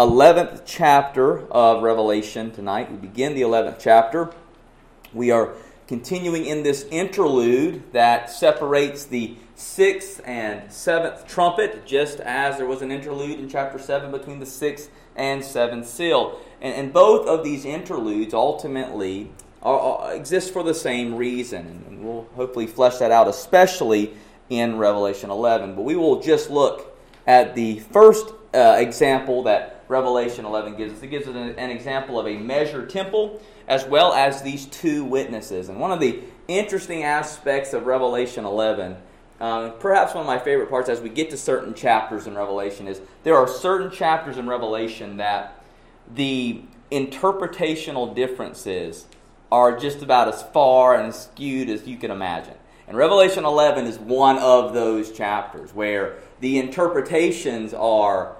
11th chapter of Revelation tonight. We begin the 11th chapter. We are continuing in this interlude that separates the sixth and seventh trumpet, just as there was an interlude in chapter 7 between the sixth and seventh seal. And, and both of these interludes ultimately are, are, exist for the same reason. And we'll hopefully flesh that out, especially in Revelation 11. But we will just look at the first uh, example that Revelation 11 gives us. It gives us an, an example of a measure temple as well as these two witnesses. And one of the interesting aspects of Revelation 11, um, perhaps one of my favorite parts as we get to certain chapters in Revelation, is there are certain chapters in Revelation that the interpretational differences are just about as far and skewed as you can imagine. And Revelation 11 is one of those chapters where the interpretations are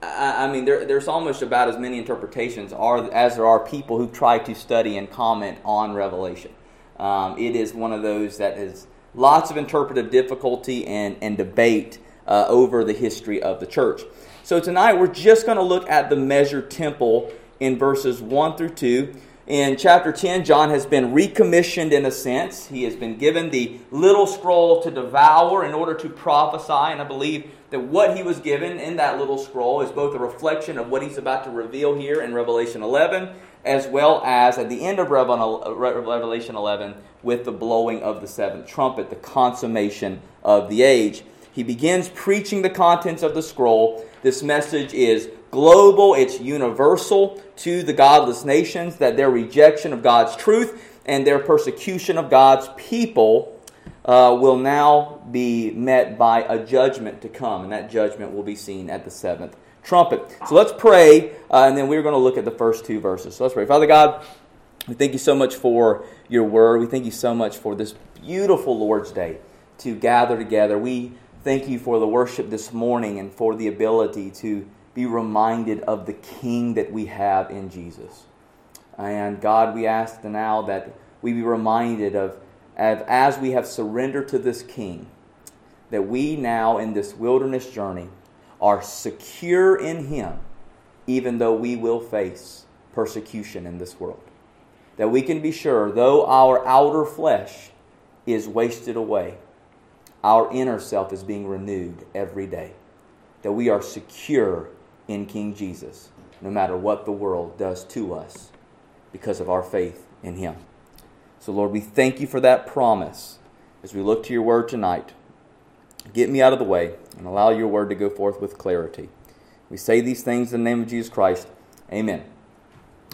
I, mean, there, there's almost about as many interpretations are, as there are people who try to study and comment on Revelation. Um, it is one of those that has lots of interpretive difficulty and, and debate uh, over the history of the church. So tonight we're just going to look at the measured temple in verses 1 through 2. In chapter 10, John has been recommissioned in a sense. He has been given the little scroll to devour in order to prophesy, and I believe that what he was given in that little scroll is both a reflection of what he's about to reveal here in Revelation 11, as well as at the end of Revelation 11 with the blowing of the seventh trumpet, the consummation of the age. He begins preaching the contents of the scroll. This message is global, it's universal to the godless nations, that their rejection of God's truth and their persecution of God's people uh, will now be met by a judgment to come, and that judgment will be seen at the seventh trumpet. So let's pray, uh, and then we're going to look at the first two verses. So let's pray. Father God, we thank you so much for your word. We thank you so much for this beautiful Lord's Day to gather together. We thank you for the worship this morning and for the ability to be reminded of the King that we have in Jesus. And God, we ask now that we be reminded of as we have surrendered to this King, that we now in this wilderness journey are secure in Him, even though we will face persecution in this world. That we can be sure, though our outer flesh is wasted away, our inner self is being renewed every day. That we are secure in King Jesus, no matter what the world does to us, because of our faith in Him. So, Lord, we thank you for that promise as we look to your word tonight. Get me out of the way and allow your word to go forth with clarity. We say these things in the name of Jesus Christ. Amen.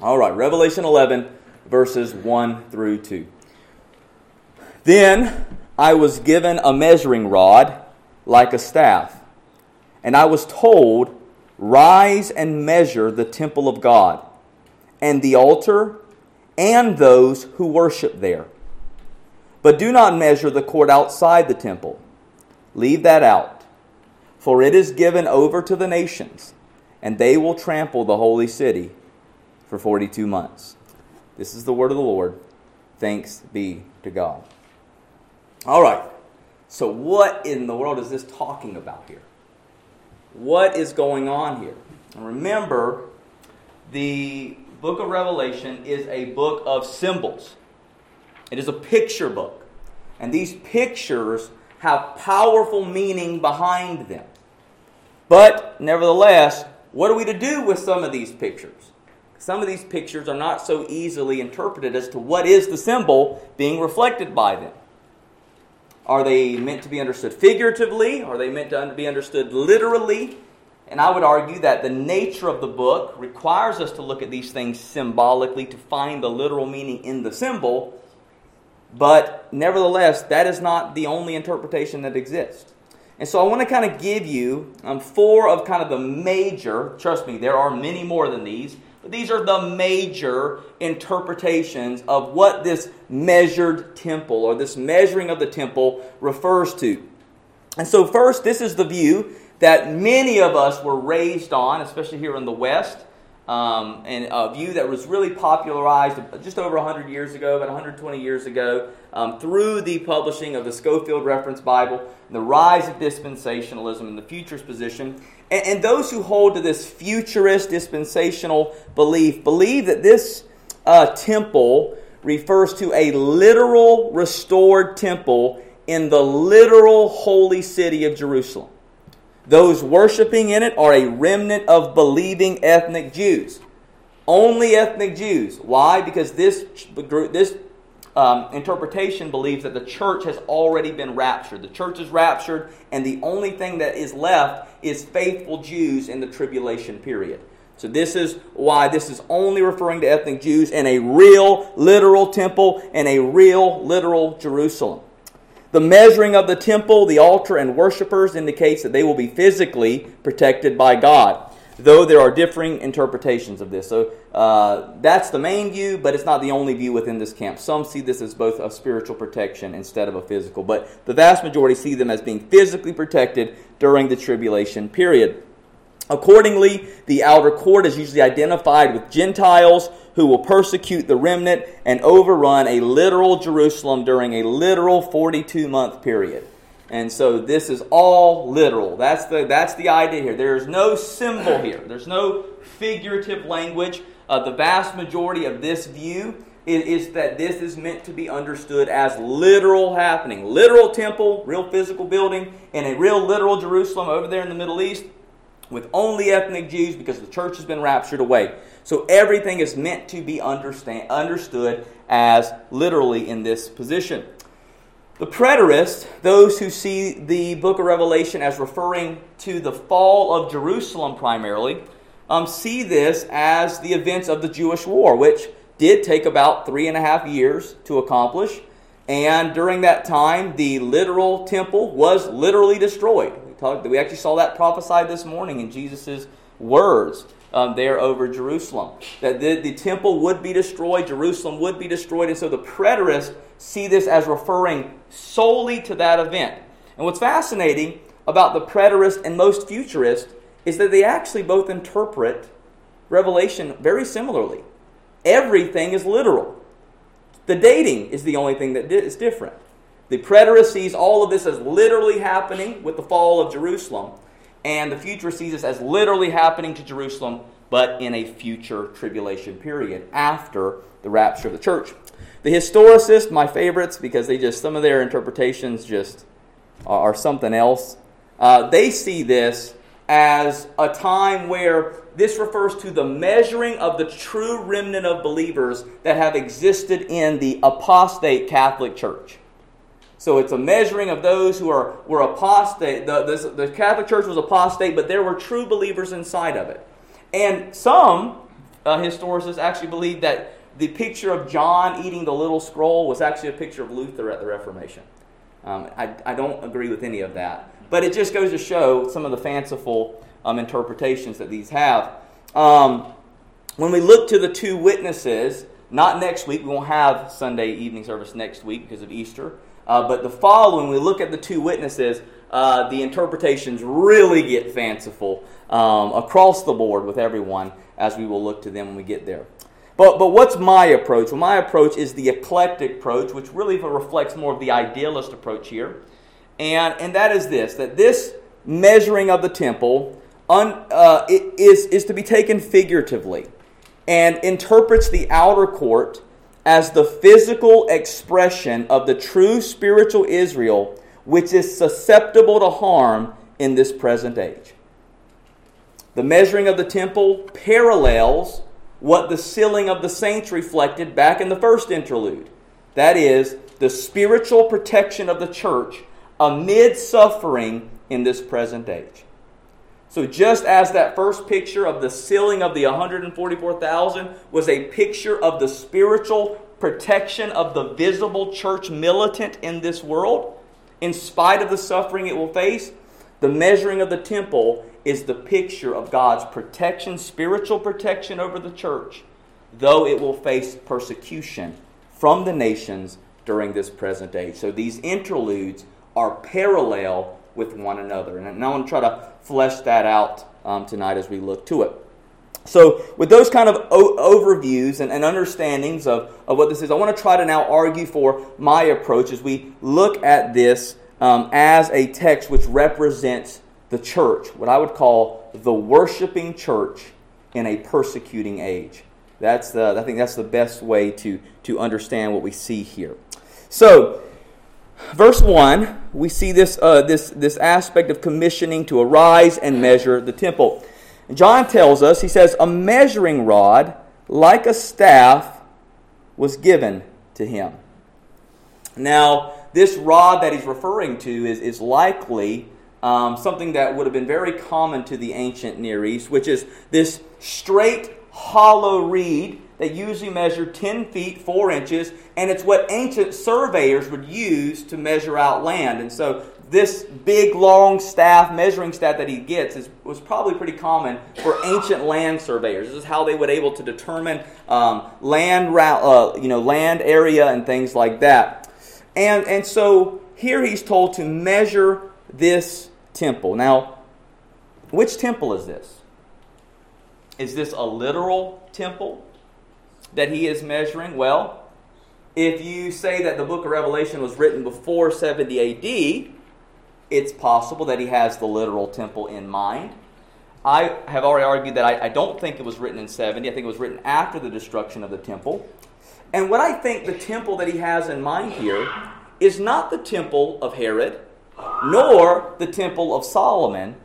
All right, Revelation 11, verses 1 through 2. Then I was given a measuring rod like a staff, and I was told, Rise and measure the temple of God, and the altar and those who worship there. But do not measure the court outside the temple. Leave that out, for it is given over to the nations, and they will trample the holy city for 42 months. This is the word of the Lord. Thanks be to God. All right. So, what in the world is this talking about here? What is going on here? remember, the book of Revelation is a book of symbols, it is a picture book. And these pictures have powerful meaning behind them. But nevertheless, what are we to do with some of these pictures? Some of these pictures are not so easily interpreted as to what is the symbol being reflected by them. Are they meant to be understood figuratively? Are they meant to be understood literally? And I would argue that the nature of the book requires us to look at these things symbolically to find the literal meaning in the symbol. But nevertheless, that is not the only interpretation that exists. And so I want to kind of give you um, four of kind of the major, trust me, there are many more than these, but these are the major interpretations of what this measured temple or this measuring of the temple refers to. And so, first, this is the view that many of us were raised on, especially here in the West. um, and a view that was really popularized just over 100 years ago, about 120 years ago, um, through the publishing of the Scofield Reference Bible, the rise of dispensationalism and the futurist position. And, and those who hold to this futurist dispensational belief believe that this uh, temple refers to a literal restored temple in the literal holy city of Jerusalem. Those worshiping in it are a remnant of believing ethnic Jews. Only ethnic Jews. Why? Because this, this um, interpretation believes that the church has already been raptured. The church is raptured, and the only thing that is left is faithful Jews in the tribulation period. So, this is why this is only referring to ethnic Jews in a real, literal temple and a real, literal Jerusalem. The measuring of the temple, the altar, and worshippers indicates that they will be physically protected by God, though there are differing interpretations of this. So uh, that's the main view, but it's not the only view within this camp. Some see this as both a spiritual protection instead of a physical, but the vast majority see them as being physically protected during the tribulation period. Accordingly, the outer court is usually identified with Gentiles who will persecute the remnant and overrun a literal Jerusalem during a literal 42 month period. And so this is all literal. That's the, that's the idea here. There's no symbol here, there's no figurative language. Uh, the vast majority of this view is, is that this is meant to be understood as literal happening. Literal temple, real physical building, and a real literal Jerusalem over there in the Middle East with only ethnic Jews because the church has been raptured away. So everything is meant to be understand, understood as literally in this position. The preterists, those who see the book of Revelation as referring to the fall of Jerusalem primarily, um, see this as the events of the Jewish war, which did take about three and a half years to accomplish. And during that time, the literal temple was literally destroyed. We, actually saw that prophesied this morning in Jesus' words um, there over Jerusalem. That the, the temple would be destroyed, Jerusalem would be destroyed, and so the preterists see this as referring solely to that event. And what's fascinating about the preterist and most futurist is that they actually both interpret Revelation very similarly. Everything is literal. The dating is the only thing that is different. The preterist sees all of this as literally happening with the fall of Jerusalem, and the futurist sees this as literally happening to Jerusalem, but in a future tribulation period after the rapture of the church. The historicists, my favorites, because they just some of their interpretations just are something else. Uh, they see this as a time where this refers to the measuring of the true remnant of believers that have existed in the apostate Catholic Church. So it's a measuring of those who are were apostate. The, the, the Catholic Church was apostate, but there were true believers inside of it. And some uh, historicists actually believe that the picture of John eating the little scroll was actually a picture of Luther at the Reformation. Um, I, I don't agree with any of that. But it just goes to show some of the fanciful um, interpretations that these have. Um, when we look to the two witnesses, not next week, we won't have Sunday evening service next week because of Easter. Uh, but the following, we look at the two witnesses, uh, the interpretations really get fanciful um, across the board with everyone as we will look to them when we get there. But, but what's my approach? Well, my approach is the eclectic approach, which really reflects more of the idealist approach here. And, and that is this that this measuring of the temple un, uh, is, is to be taken figuratively and interprets the outer court as the physical expression of the true spiritual Israel, which is susceptible to harm in this present age. The measuring of the temple parallels what the sealing of the saints reflected back in the first interlude. That is, the spiritual protection of the church amid suffering in this present age. So, just as that first picture of the sealing of the 144,000 was a picture of the spiritual protection of the visible church militant in this world, in spite of the suffering it will face, the measuring of the temple is the picture of God's protection, spiritual protection over the church, though it will face persecution from the nations during this present age. So, these interludes are parallel with one another. And I want to try to flesh that out um, tonight as we look to it. So, with those kind of o- overviews and, and, understandings of, of what this is, I want to try to now argue for my approach as we look at this um, as a text which represents the church, what I would call the worshiping church in a persecuting age. That's the, I think that's the best way to, to understand what we see here. So, verse 1, we see this, uh, this, this aspect of commissioning to arise and measure the temple. John tells us, he says, a measuring rod like a staff was given to him. Now, this rod that he's referring to is, is likely um, something that would have been very common to the ancient Near East, which is this straight, hollow reed that usually measure 10 feet 4 inches, and it's what ancient surveyors would use to measure out land. And so this big long staff, measuring staff that he gets, is, was probably pretty common for ancient land surveyors. This is how they would able to determine um, land, uh, you know, land area and things like that. And, and so here he's told to measure this temple. Now, which temple is this? Is this a literal temple that he is measuring? Well, if you say that the book of Revelation was written before 70 AD, it's possible that he has the literal temple in mind. I have already argued that I, I, don't think it was written in 70. I think it was written after the destruction of the temple. And what I think the temple that he has in mind here is not the temple of Herod, nor the temple of Solomon,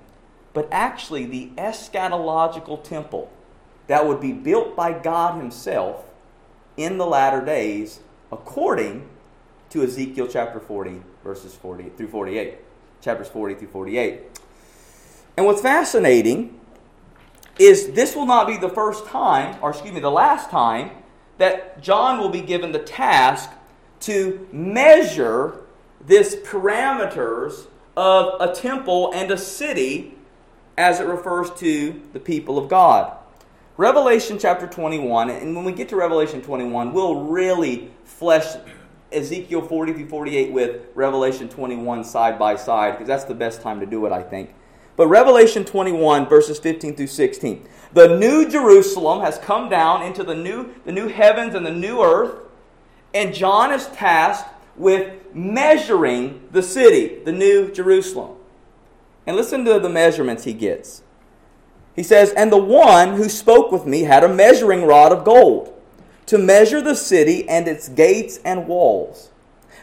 but actually the eschatological temple that would be built by God Himself in the latter days, according to Ezekiel chapter 40, verses 40 through 48 chapters 40 through 48. And what's fascinating is this will not be the first time, or excuse me, the last time, that John will be given the task to measure this parameters of a temple and a city as it refers to the people of God. Revelation chapter 21, and when we get to Revelation 21, we'll really flesh Ezekiel 40 through 48 with Revelation 21 side by side, because that's the best time to do it, I think. But Revelation 21, verses 15 through 16. The new Jerusalem has come down into the new, the new heavens and the new earth, and John is tasked with measuring the city, the new Jerusalem. And listen to the measurements he gets. He says, And the one who spoke with me had a measuring rod of gold to measure the city and its gates and walls.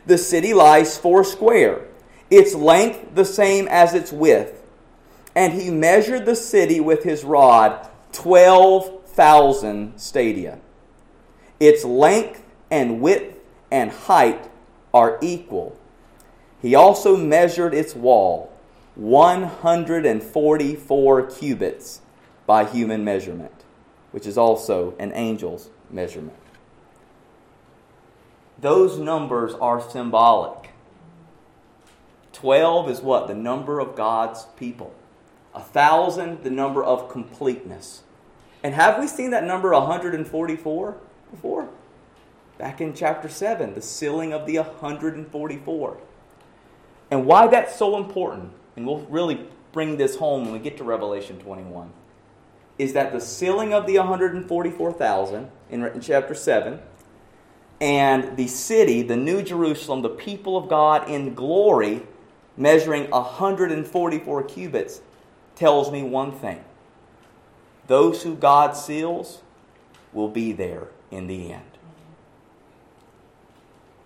The city lies four square, its length the same as its width. And he measured the city with his rod, 12,000 stadia. Its length and width and height are equal. He also measured its wall, 144 cubits by human measurement, which is also an angel's measurement. Those numbers are symbolic. 12 is what? The number of God's people. A thousand, the number of completeness. And have we seen that number 144 before? Back in chapter 7, the sealing of the 144. And why that's so important, and we'll really bring this home when we get to Revelation 21 is that the sealing of the 144,000 in chapter 7 and the city, the New Jerusalem, the people of God in glory, measuring 144 cubits, tells me one thing. Those who God seals will be there in the end.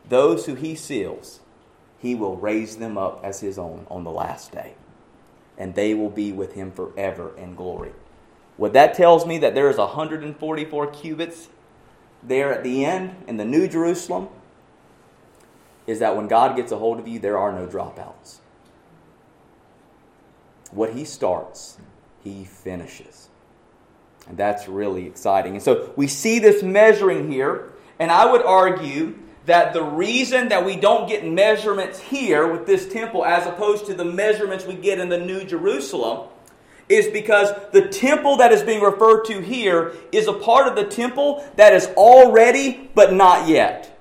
Those who He seals, He will raise them up as His own on the last day. And they will be with Him forever in glory. What that tells me that there is 144 cubits there at the end in the New Jerusalem is that when God gets a hold of you, there are no dropouts. What He starts, He finishes. And that's really exciting. And so we see this measuring here, and I would argue that the reason that we don't get measurements here with this temple as opposed to the measurements we get in the New Jerusalem is because the temple that is being referred to here is a part of the temple that is already but not yet.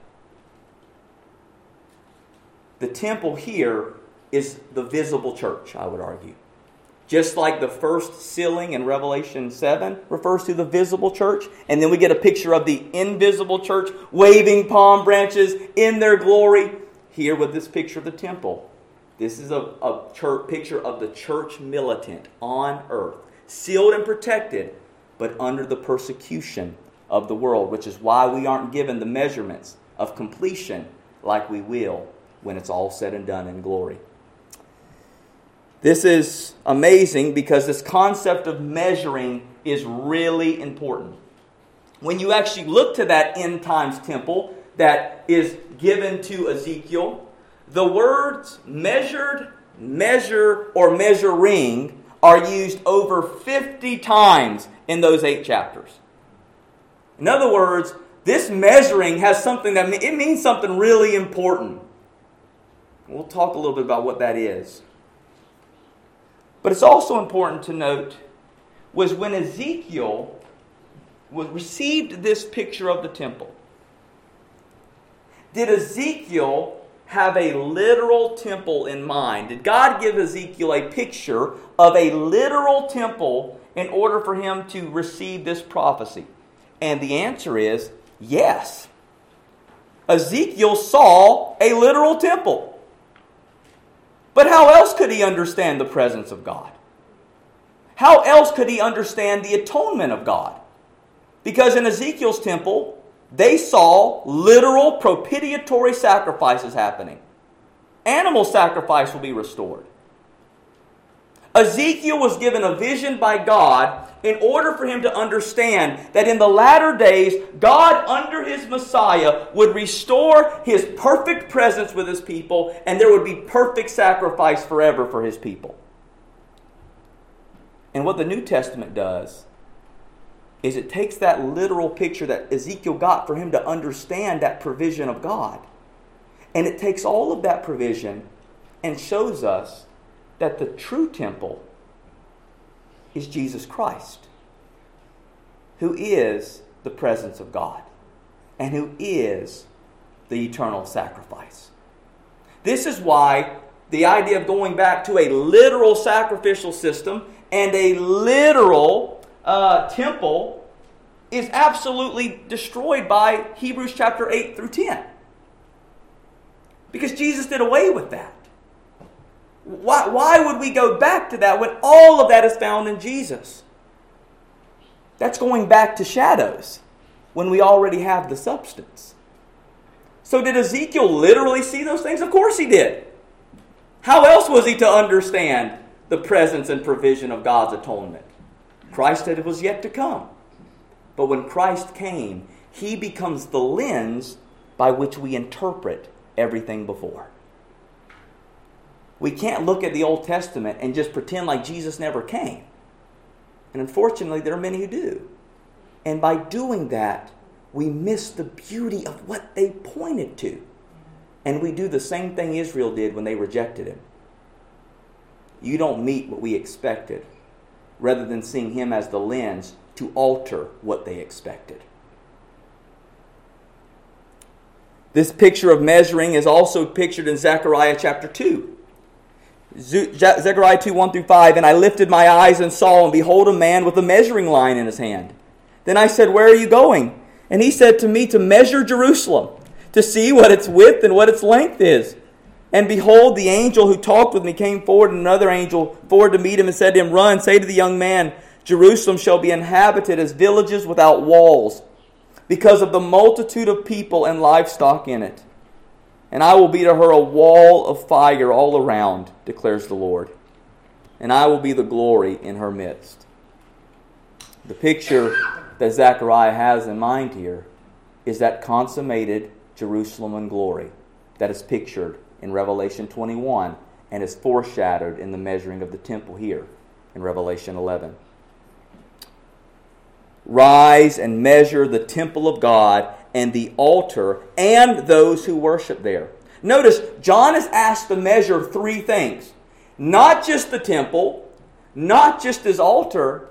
The temple here is the visible church, I would argue. Just like the first sealing in Revelation 7 refers to the visible church, and then we get a picture of the invisible church waving palm branches in their glory. Here with this picture of the temple. This is a, a church, picture of the church militant on earth, sealed and protected, but under the persecution of the world, which is why we aren't given the measurements of completion like we will when it's all said and done in glory. This is amazing because this concept of measuring is really important. When you actually look to that end times temple that is given to Ezekiel, the words measured, measure, or measuring are used over 50 times in those eight chapters. In other words, this measuring has something that it means something really important. We'll talk a little bit about what that is. But it's also important to note was when Ezekiel was, received this picture of the temple. Did Ezekiel have a literal temple in mind? Did God give Ezekiel a picture of a literal temple in order for him to receive this prophecy? And the answer is yes. Ezekiel saw a literal temple. But how else could he understand the presence of God? How else could he understand the atonement of God? Because in Ezekiel's temple, they saw literal propitiatory sacrifices happening. Animal sacrifice will be restored. Ezekiel was given a vision by God in order for him to understand that in the latter days, God, under his Messiah, would restore his perfect presence with his people, and there would be perfect sacrifice forever for his people. And what the New Testament does is it takes that literal picture that Ezekiel got for him to understand that provision of God. And it takes all of that provision and shows us that the true temple is Jesus Christ, who is the presence of God and who is the eternal sacrifice. This is why the idea of going back to a literal sacrificial system and a literal uh, temple is absolutely destroyed by Hebrews chapter 8 through 10. Because Jesus did away with that. Why, why would we go back to that when all of that is found in Jesus? That's going back to shadows when we already have the substance. So, did Ezekiel literally see those things? Of course he did. How else was he to understand the presence and provision of God's atonement? Christ said it was yet to come. But when Christ came, he becomes the lens by which we interpret everything before. We can't look at the Old Testament and just pretend like Jesus never came. And unfortunately, there are many who do. And by doing that, we miss the beauty of what they pointed to. And we do the same thing Israel did when they rejected him. You don't meet what we expected, rather than seeing him as the lens to alter what they expected. This picture of measuring is also pictured in Zechariah chapter 2. Zechariah 2 1 through 5. And I lifted my eyes and saw, and behold, a man with a measuring line in his hand. Then I said, Where are you going? And he said to me, To measure Jerusalem, to see what its width and what its length is. And behold, the angel who talked with me came forward, and another angel forward to meet him and said to him, Run, say to the young man, Jerusalem shall be inhabited as villages without walls, because of the multitude of people and livestock in it and I will be to her a wall of fire all around, declares the Lord. And I will be the glory in her midst. The picture that Zechariah has in mind here is that consummated Jerusalem and glory that is pictured in Revelation 21 and is foreshadowed in the measuring of the temple here in Revelation 11. Rise and measure the temple of God and the altar and those who worship there. Notice, John is asked to measure three things not just the temple, not just his altar,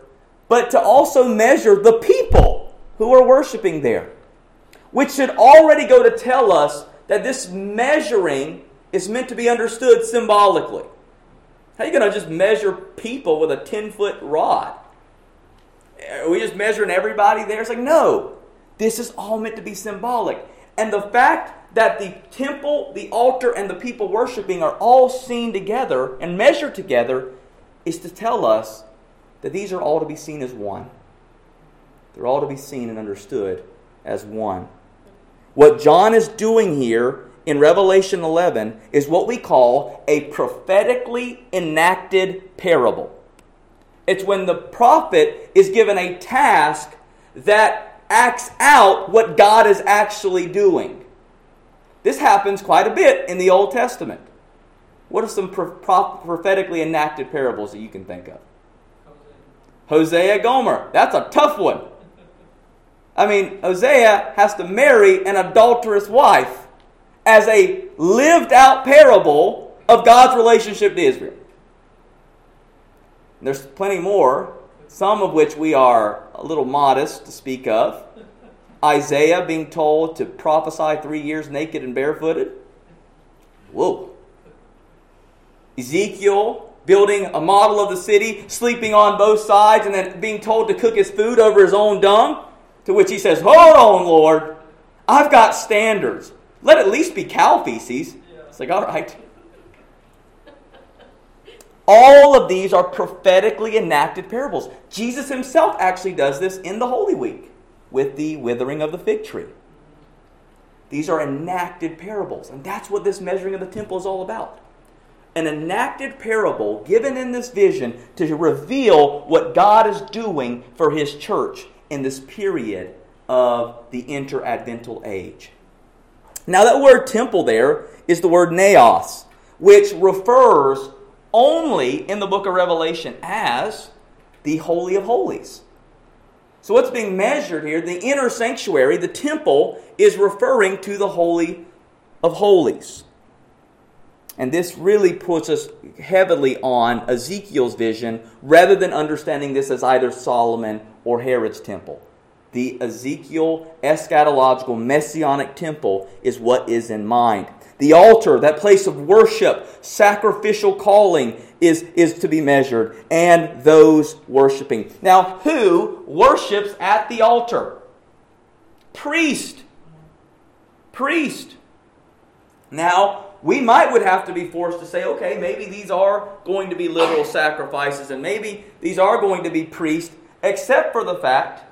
but to also measure the people who are worshiping there. Which should already go to tell us that this measuring is meant to be understood symbolically. How are you going to just measure people with a 10 foot rod? Are we just measuring everybody there? It's like, no. This is all meant to be symbolic. And the fact that the temple, the altar, and the people worshiping are all seen together and measured together is to tell us that these are all to be seen as one. They're all to be seen and understood as one. What John is doing here in Revelation 11 is what we call a prophetically enacted parable. It's when the prophet is given a task that acts out what God is actually doing. This happens quite a bit in the Old Testament. What are some prophetically enacted parables that you can think of? Hosea, Hosea Gomer. That's a tough one. I mean, Hosea has to marry an adulterous wife as a lived out parable of God's relationship to Israel. There's plenty more, some of which we are a little modest to speak of. Isaiah being told to prophesy three years naked and barefooted. Whoa. Ezekiel building a model of the city, sleeping on both sides, and then being told to cook his food over his own dung. To which he says, Hold on, Lord. I've got standards. Let at least be cow feces. It's like, all right. All of these are prophetically enacted parables. Jesus himself actually does this in the Holy Week with the withering of the fig tree. These are enacted parables, and that's what this measuring of the temple is all about. An enacted parable given in this vision to reveal what God is doing for his church in this period of the interadvental age. Now, that word temple there is the word naos, which refers only in the book of Revelation as the Holy of Holies. So, what's being measured here, the inner sanctuary, the temple, is referring to the Holy of Holies. And this really puts us heavily on Ezekiel's vision rather than understanding this as either Solomon or Herod's temple. The Ezekiel eschatological messianic temple is what is in mind. The altar, that place of worship, sacrificial calling, is, is to be measured, and those worshiping. Now, who worships at the altar? Priest. Priest. Now, we might would have to be forced to say, okay, maybe these are going to be literal sacrifices, and maybe these are going to be priests, except for the fact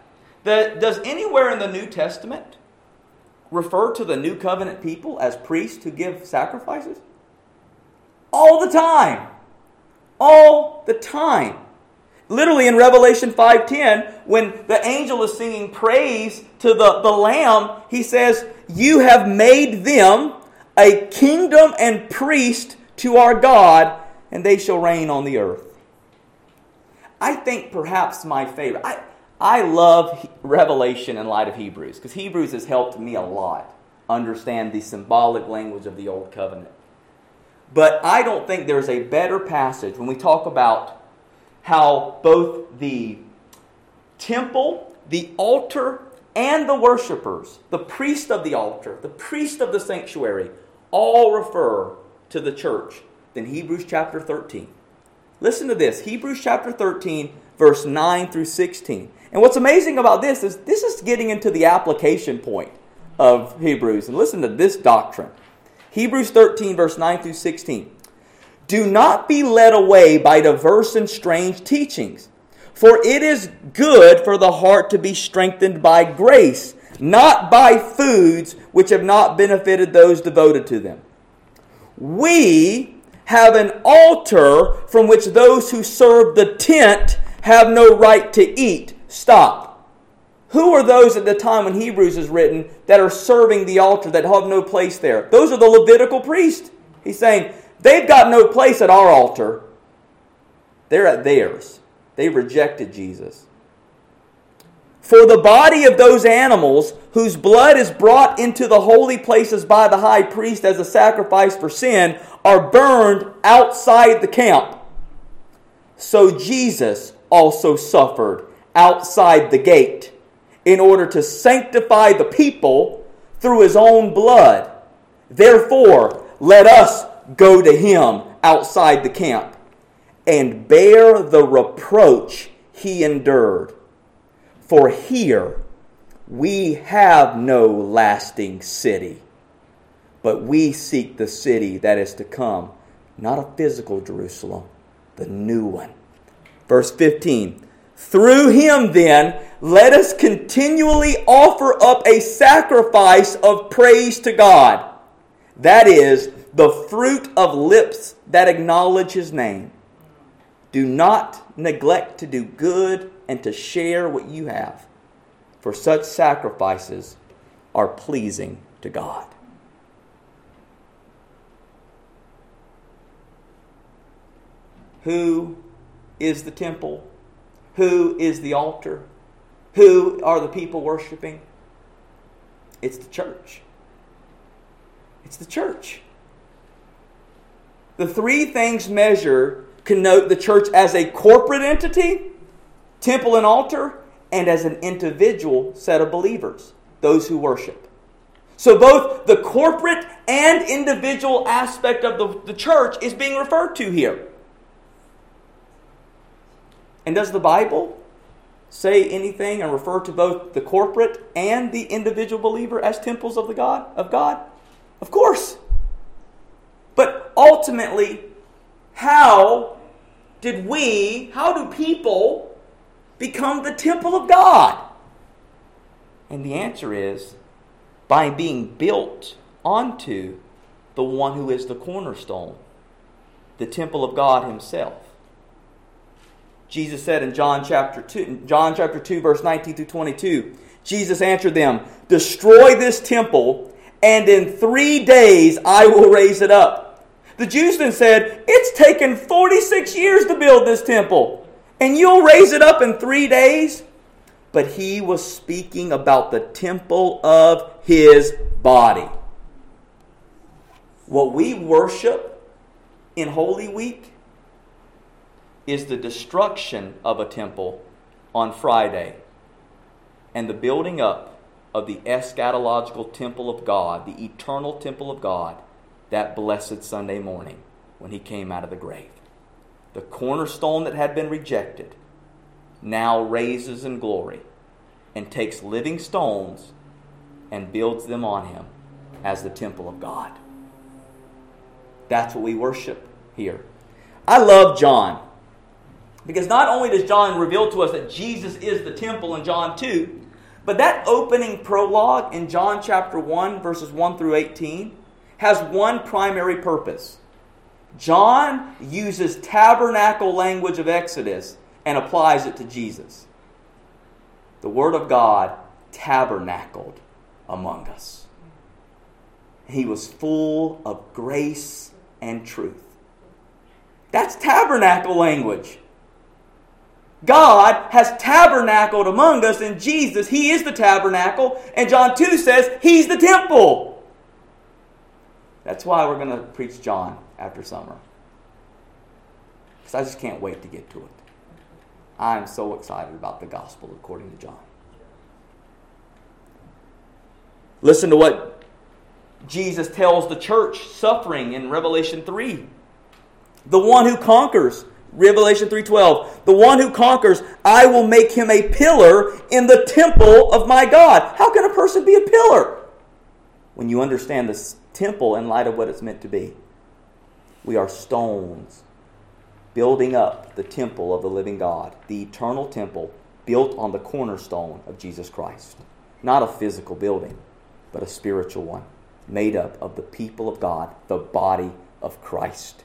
that does anywhere in the New Testament refer to the new covenant people as priests who give sacrifices? All the time. All the time. Literally in Revelation 5:10, when the angel is singing praise to the, the Lamb, he says, You have made them a kingdom and priest to our God, and they shall reign on the earth. I think perhaps my favorite. I, I love Revelation in light of Hebrews because Hebrews has helped me a lot understand the symbolic language of the Old Covenant. But I don't think there's a better passage when we talk about how both the temple, the altar, and the worshipers, the priest of the altar, the priest of the sanctuary, all refer to the church than Hebrews chapter 13. Listen to this Hebrews chapter 13, verse 9 through 16. And what's amazing about this is this is getting into the application point of Hebrews. And listen to this doctrine Hebrews 13, verse 9 through 16. Do not be led away by diverse and strange teachings, for it is good for the heart to be strengthened by grace not by foods which have not benefited those devoted to them. We have an altar from which those who serve the tent have no right to eat. Stop. Who are those at the time when Hebrews is written that are serving the altar that have no place there? Those are the Levitical priests. He's saying they've got no place at our altar. They're at theirs. They rejected Jesus. For the body of those animals whose blood is brought into the holy places by the high priest as a sacrifice for sin are burned outside the camp. So Jesus also suffered outside the gate in order to sanctify the people through his own blood. Therefore, let us go to him outside the camp. and bear the reproach he endured. For here we have no lasting city, but we seek the city that is to come, not a physical Jerusalem, the new one. Verse 15 Through him, then, let us continually offer up a sacrifice of praise to God. That is, the fruit of lips that acknowledge his name. Do not neglect to do good and to share what you have, for such sacrifices are pleasing to God. Who is the temple? Who is the altar? Who are the people worshiping? It's the church. It's the church. The three things measure connote the church as a corporate entity, temple and altar, and as an individual set of believers, those who worship. So both the corporate and individual aspect of the, the church is being referred to here. And does the Bible say anything and refer to both the corporate and the individual believer as temples of the God of God? Of course. But ultimately, how did we, how do people become the temple of God? And the answer is by being built onto the one who is the cornerstone, the temple of God himself. Jesus said in John chapter 2, John chapter 2 verse 19 through 22, Jesus answered them, "Destroy this temple, and in 3 days I will raise it up." The Jews then said, "It's taken 46 years to build this temple, and you'll raise it up in 3 days?" But he was speaking about the temple of his body. What we worship in Holy Week is the destruction of a temple on Friday and the building up of the eschatological temple of God, the eternal temple of God, that blessed Sunday morning when he came out of the grave. The cornerstone that had been rejected now raises in glory and takes living stones and builds them on him as the temple of God. That's what we worship here. I love John. Because not only does John reveal to us that Jesus is the temple in John 2, but that opening prologue in John chapter 1, verses 1 through 18, has one primary purpose. John uses tabernacle language of Exodus and applies it to Jesus. The Word of God tabernacled among us. He was full of grace and truth. That's tabernacle language. God has tabernacled among us in Jesus. He is the tabernacle. And John 2 says He's the temple. That's why we're going to preach John after summer. Because I just can't wait to get to it. I'm so excited about the gospel according to John. Listen to what Jesus tells the church suffering in Revelation 3. The one who conquers Revelation 3:12, the one who conquers, I will make him a pillar in the temple of my God. How can a person be a pillar? When you understand this temple in light of what it's meant to be. We are stones building up the temple of the living God, the eternal temple built on the cornerstone of Jesus Christ. Not a physical building, but a spiritual one, made up of the people of God, the body of Christ.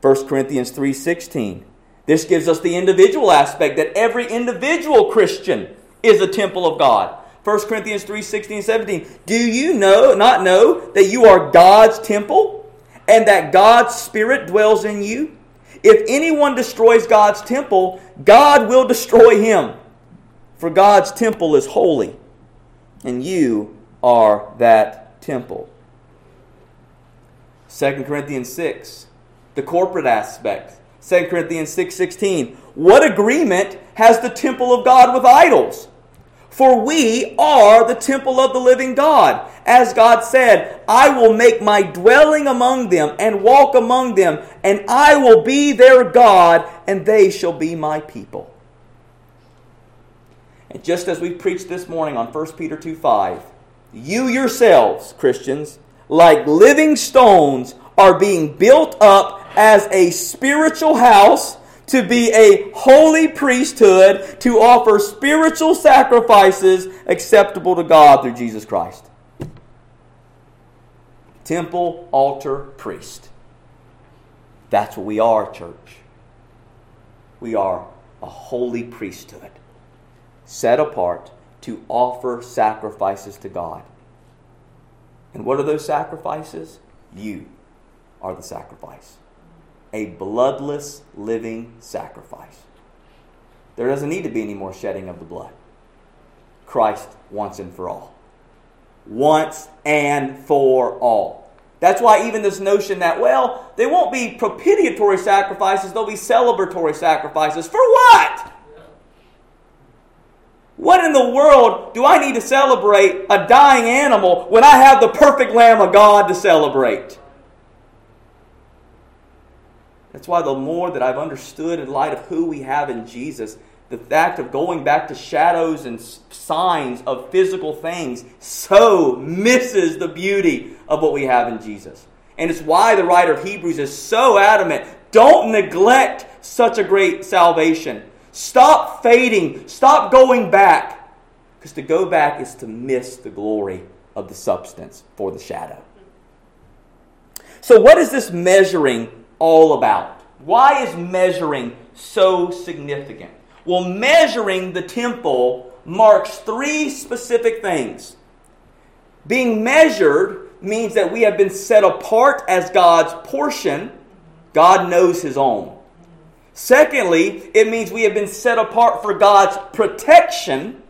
1 Corinthians 3:16. This gives us the individual aspect that every individual Christian is a temple of God. 1 Corinthians 3 16 17. Do you know, not know, that you are God's temple and that God's Spirit dwells in you? If anyone destroys God's temple, God will destroy him. For God's temple is holy, and you are that temple. 2 Corinthians 6 the corporate aspect. 2 Corinthians 6:16. 6, what agreement has the temple of God with idols? For we are the temple of the living God. As God said, I will make my dwelling among them and walk among them, and I will be their God, and they shall be my people. And just as we preached this morning on 1 Peter 2 5, you yourselves, Christians, like living stones, are being built up as a spiritual house to be a holy priesthood to offer spiritual sacrifices acceptable to God through Jesus Christ. Temple, altar, priest. That's what we are, church. We are a holy priesthood set apart to offer sacrifices to God. And what are those sacrifices? You are the sacrifice. A bloodless living sacrifice. There doesn't need to be any more shedding of the blood. Christ once and for all. Once and for all. That's why even this notion that, well, they won't be propitiatory sacrifices, they'll be celebratory sacrifices. For what? What in the world do I need to celebrate a dying animal when I have the perfect Lamb of God to celebrate? That's why the more that I've understood in light of who we have in Jesus, the fact of going back to shadows and signs of physical things so misses the beauty of what we have in Jesus. And it's why the writer of Hebrews is so adamant don't neglect such a great salvation. Stop fading. Stop going back. Because to go back is to miss the glory of the substance for the shadow. So, what is this measuring all about? Why is measuring so significant? Well, measuring the temple marks three specific things. Being measured means that we have been set apart as God's portion. God knows his own. Secondly, it means we have been set apart for God's protection.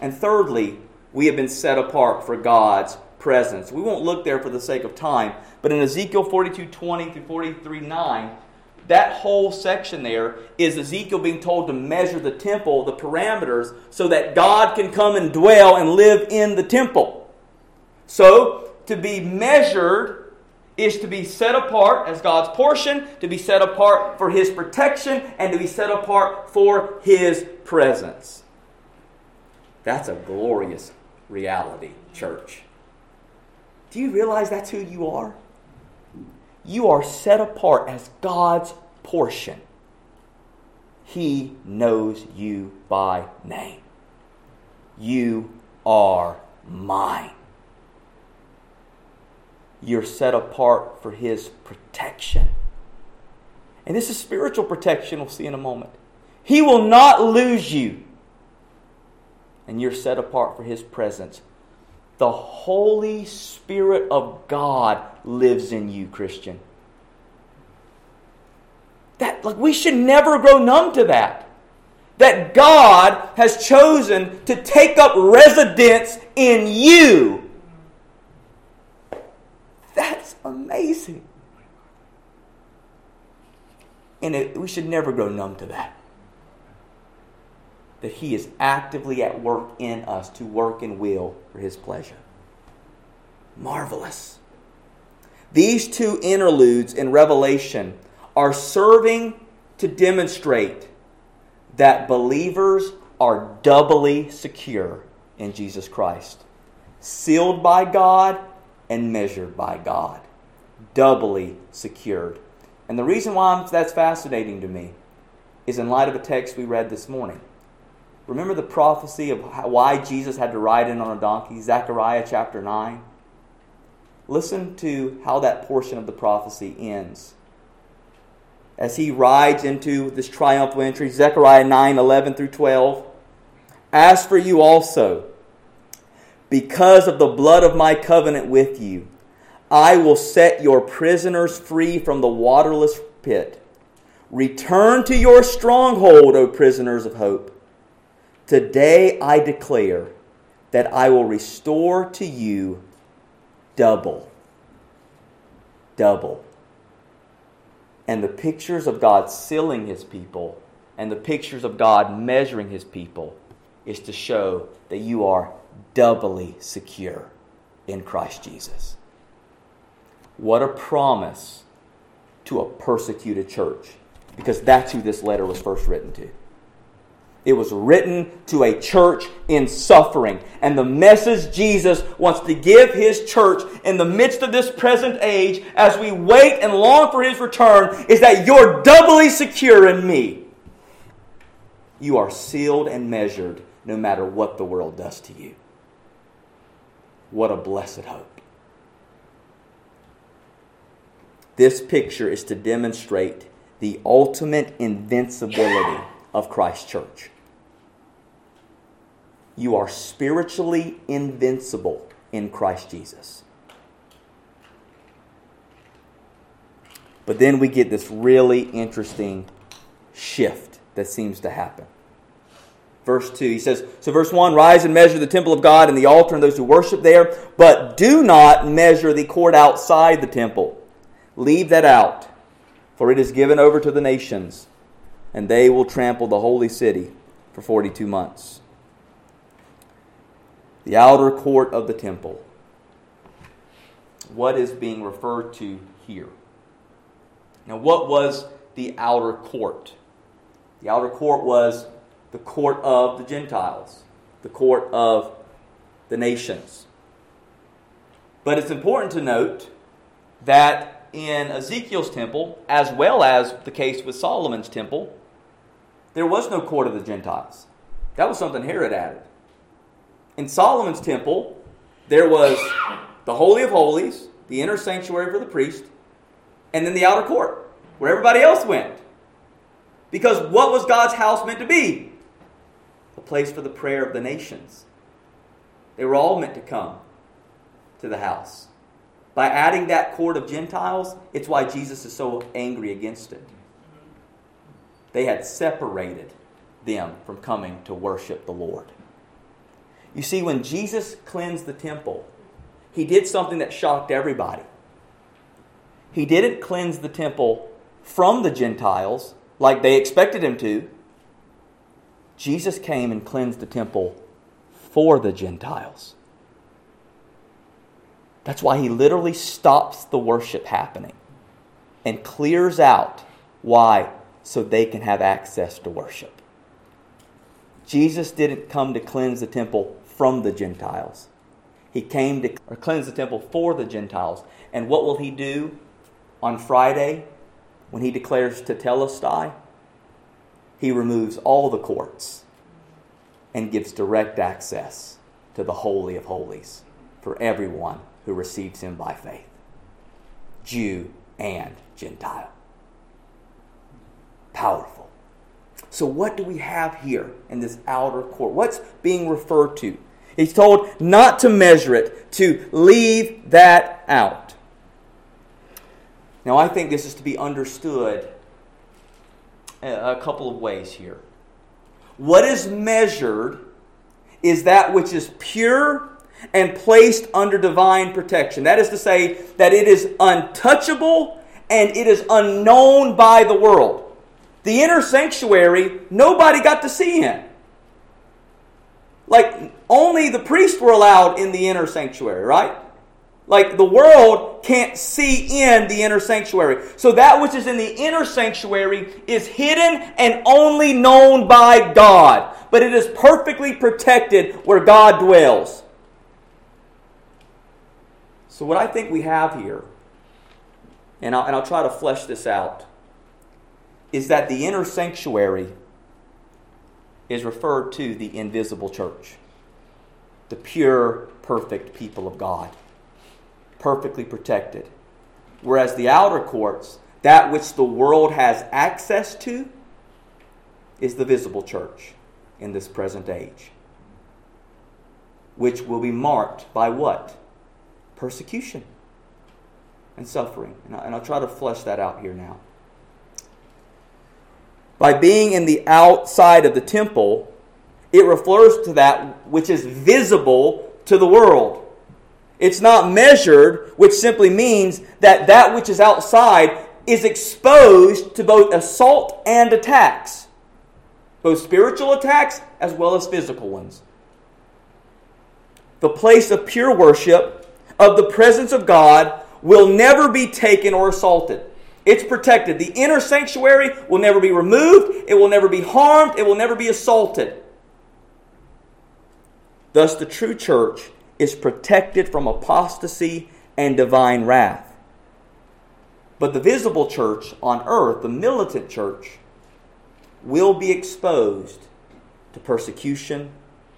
And thirdly, we have been set apart for God's presence. We won't look there for the sake of time, but in Ezekiel 42 20 through 43 9, that whole section there is Ezekiel being told to measure the temple, the parameters, so that God can come and dwell and live in the temple. So, to be measured is to be set apart as God's portion, to be set apart for His protection, and to be set apart for His presence. That's a glorious reality, church. Do you realize that's who you are? You are set apart as God's portion. He knows you by name. You are mine. You're set apart for His protection. And this is spiritual protection, we'll see in a moment. He will not lose you. And you're set apart for His presence. The Holy Spirit of God lives in you, Christian. That, like, we should never grow numb to that. That God has chosen to take up residence in you that's amazing. And it, we should never grow numb to that. That He is actively at work in us to work and will for His pleasure. Marvelous. These two interludes in Revelation are serving to demonstrate that believers are doubly secure in Jesus Christ, sealed by God and measured by God, doubly secured. And the reason why that's fascinating to me is in light of a text we read this morning. Remember the prophecy of why Jesus had to ride in on a donkey, Zechariah chapter 9? Listen to how that portion of the prophecy ends. As he rides into this triumphal entry, Zechariah 9 11 through 12. As for you also, because of the blood of my covenant with you, I will set your prisoners free from the waterless pit. Return to your stronghold, O prisoners of hope. Today I declare that I will restore to you double. Double. And the pictures of God sealing his people and the pictures of God measuring his people is to show that you are doubly secure in Christ Jesus. What a promise to a persecuted church, because that's who this letter was first written to. It was written to a church in suffering. And the message Jesus wants to give his church in the midst of this present age, as we wait and long for his return, is that you're doubly secure in me. You are sealed and measured no matter what the world does to you. What a blessed hope. This picture is to demonstrate the ultimate invincibility of Christ's church. You are spiritually invincible in Christ Jesus. But then we get this really interesting shift that seems to happen. Verse 2, he says, So, verse 1 Rise and measure the temple of God and the altar and those who worship there, but do not measure the court outside the temple. Leave that out, for it is given over to the nations, and they will trample the holy city for 42 months. The outer court of the temple. What is being referred to here? Now, what was the outer court? The outer court was the court of the Gentiles, the court of the nations. But it's important to note that in Ezekiel's temple, as well as the case with Solomon's temple, there was no court of the Gentiles. That was something Herod added. In Solomon's temple, there was the Holy of Holies, the inner sanctuary for the priest, and then the outer court, where everybody else went. Because what was God's house meant to be? a place for the prayer of the nations. They were all meant to come to the house. By adding that court of Gentiles, it's why Jesus is so angry against it. They had separated them from coming to worship the Lord. You see, when Jesus cleansed the temple, he did something that shocked everybody. He didn't cleanse the temple from the Gentiles like they expected him to. Jesus came and cleansed the temple for the Gentiles. That's why he literally stops the worship happening and clears out why so they can have access to worship. Jesus didn't come to cleanse the temple from the Gentiles. He came to cleanse the temple for the Gentiles. And what will he do on Friday when he declares tetelestai? he removes all the courts and gives direct access to the Holy of Holies for everyone who receives him by faith, Jew and Gentile. Powerful. So, what do we have here in this outer court? What's being referred to? He's told not to measure it, to leave that out. Now, I think this is to be understood a couple of ways here. What is measured is that which is pure and placed under divine protection. That is to say, that it is untouchable and it is unknown by the world. The inner sanctuary, nobody got to see in. Like, only the priests were allowed in the inner sanctuary, right? Like the world can't see in the inner sanctuary. So that which is in the inner sanctuary is hidden and only known by God. But it is perfectly protected where God dwells. So, what I think we have here, and I'll, and I'll try to flesh this out, is that the inner sanctuary is referred to the invisible church, the pure, perfect people of God perfectly protected. Whereas the outer courts, that which the world has access to, is the visible church in this present age, which will be marked by what? Persecution and suffering. And, I, will try to flesh that out here now. By being in the outside of the temple, it refers to that which is visible to the world. It's not measured, which simply means that that which is outside is exposed to both assault and attacks. both spiritual attacks as well as physical ones. The place of pure worship, of the presence of God, will never be taken or assaulted. It's protected. The inner sanctuary will never be removed, it will never be harmed, it will never be assaulted. Thus, the true church is protected from apostasy and divine wrath. But the visible church on earth, the militant church, will be exposed to persecution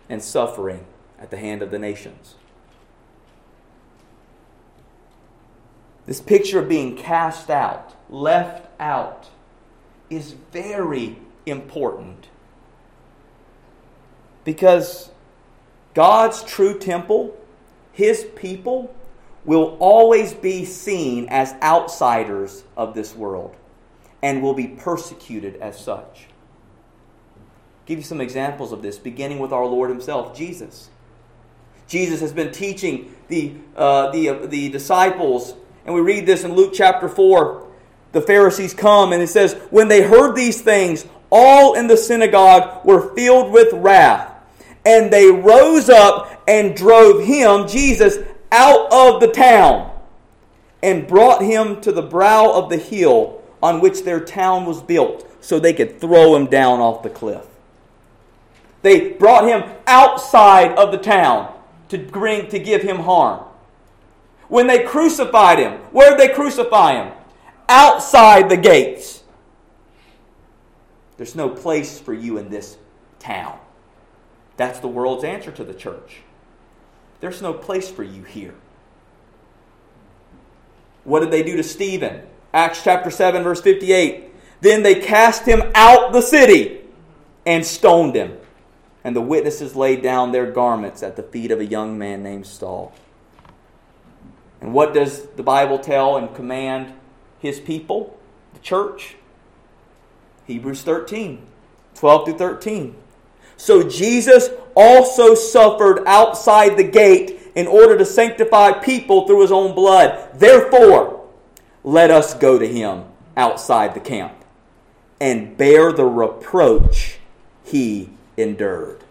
and suffering at the hand of the nations. This picture of being cast out, left out, is very important. Because God's true temple, His people, will always be seen as outsiders of this world and will be persecuted as such. I'll give you some examples of this, beginning with our Lord Himself, Jesus. Jesus has been teaching the, uh, the, uh, the disciples and we read this in Luke chapter 4. The Pharisees come and it says, When they heard these things, all in the synagogue were filled with wrath. And they rose up and drove him, Jesus, out of the town and brought him to the brow of the hill on which their town was built so they could throw him down off the cliff. They brought him outside of the town to, bring, to give him harm. When they crucified him, where did they crucify him? Outside the gates. There's no place for you in this town. That's the world's answer to the church. There's no place for you here. What did they do to Stephen? Acts chapter 7, verse 58. Then they cast him out the city and stoned him. And the witnesses laid down their garments at the feet of a young man named Saul. And what does the Bible tell and command his people, the church? Hebrews 13, 12 through 13. So Jesus also suffered outside the gate in order to sanctify people through his own blood. Therefore, let us go to him outside the camp and bear the reproach he endured.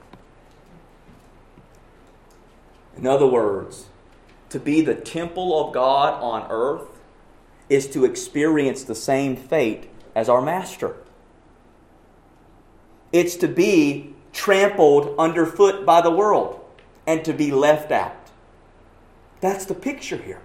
In other words, to be the temple of God on earth is to experience the same fate as our Master. It's to be trampled underfoot by the world and to be left out. That's the picture here.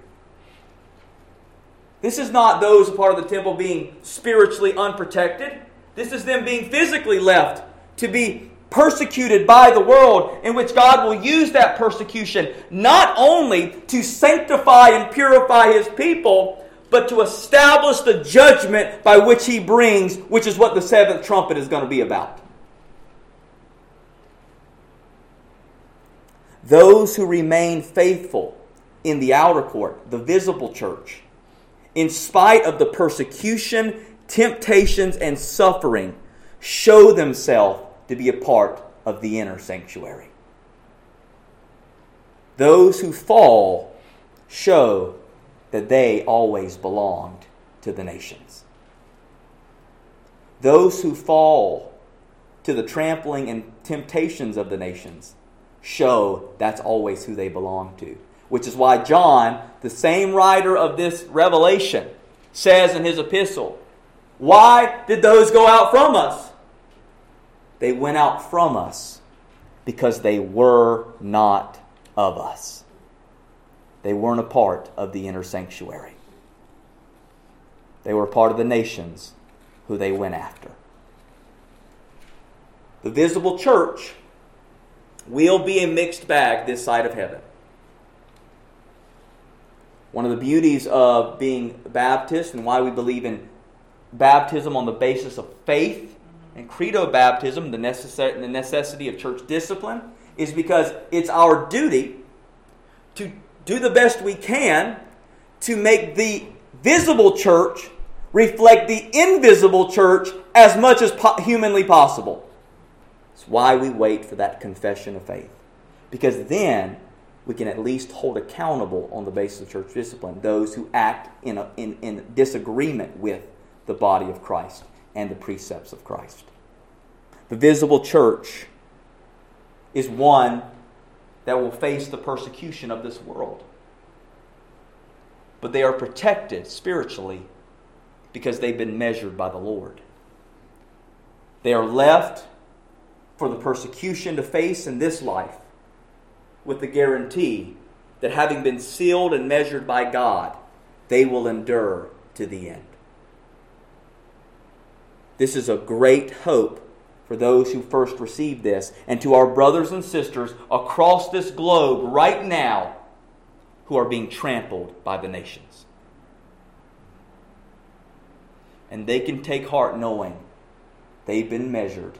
This is not those part of the temple being spiritually unprotected. This is them being physically left to be persecuted by the world, in which God will use that persecution not only to sanctify and purify his people, but to establish the judgment by which he brings, which is what the seventh trumpet is going to be about. Those who remain faithful in the outer court, the visible church, in spite of the persecution, temptations, and suffering, show themselves to be a part of the inner sanctuary. Those who fall show that they always belonged to the nations. Those who fall to the trampling and temptations of the nations show that's always who they belong to. Which is why John, the same writer of this revelation, says in his epistle, Why did those go out from us? They went out from us because they were not of us. They weren't a part of the inner sanctuary. They were part of the nations who they went after. The visible church will be a mixed bag this side of heaven. One of the beauties of being Baptist and why we believe in baptism on the basis of faith and credo baptism, the, necess- the necessity of church discipline, is because it's our duty to do the best we can to make the visible church reflect the invisible church as much as po- humanly possible. It's why we wait for that confession of faith. Because then we can at least hold accountable on the basis of church discipline those who act in, a, in, in disagreement with the body of Christ and the precepts of Christ. the visible church, is one that will face the persecution of this world. But they are protected spiritually because they've been measured by the Lord. They are left for the persecution to face in this life with the guarantee that having been sealed and measured by God, they will endure to the end. This is a great hope for those who first received this, and to our brothers and sisters across this globe right now who are being trampled by the nations. And they can take heart knowing they've been measured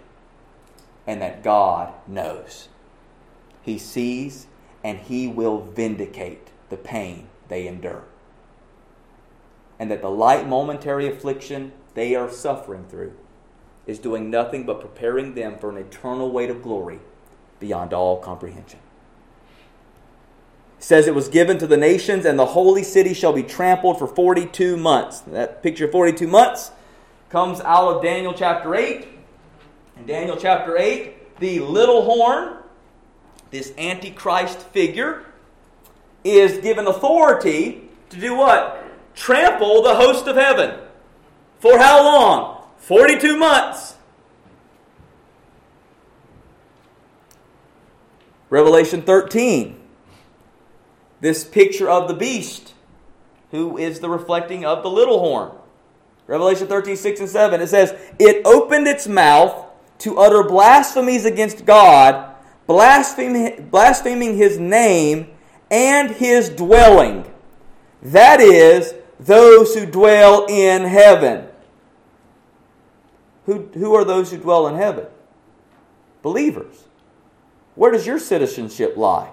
and that God knows. He sees and He will vindicate the pain they endure. And that the light momentary affliction they are suffering through is doing nothing but preparing them for an eternal weight of glory beyond all comprehension. Says it was given to the nations, and the holy city shall be trampled for 42 months. That picture of 42 months comes out of Daniel chapter 8. In Daniel chapter 8, the little horn, this antichrist figure, is given authority to do what? Trample the host of heaven. For how long? 42 months. Revelation 13. This picture of the beast, who is the reflecting of the little horn. Revelation 13, 6 and 7. It says, It opened its mouth to utter blasphemies against God, blaspheming, his name and his dwelling. That is, those who dwell in heaven. Who, who are those who dwell in heaven? Believers. Where does your citizenship lie?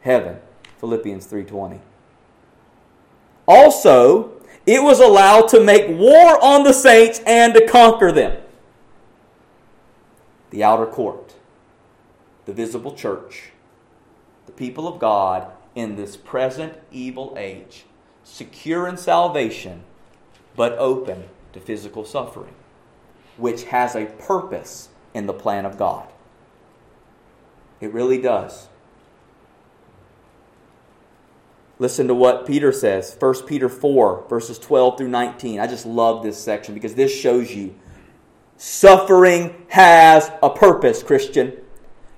Heaven. Philippians 3:20. Also, it was allowed to make war on the saints and to conquer them. The outer court, the visible church, the people of God in this present evil age, secure in salvation, but open to physical suffering which has a purpose in the plan of God. It really does. Listen to what Peter says, 1 Peter 4, verses 12 through 19. I just love this section because this shows you suffering has a purpose, Christian.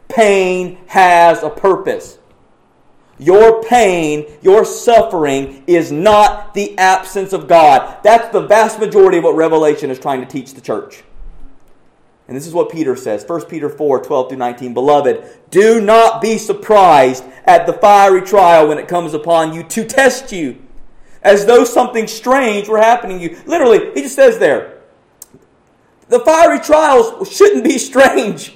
Pain has a purpose. Your pain, your suffering is not the absence of God. That's the vast majority of what Revelation is trying to teach the church. And this is what Peter says 1 Peter 4 12 through 19. Beloved, do not be surprised at the fiery trial when it comes upon you to test you, as though something strange were happening to you. Literally, he just says there, the fiery trials shouldn't be strange.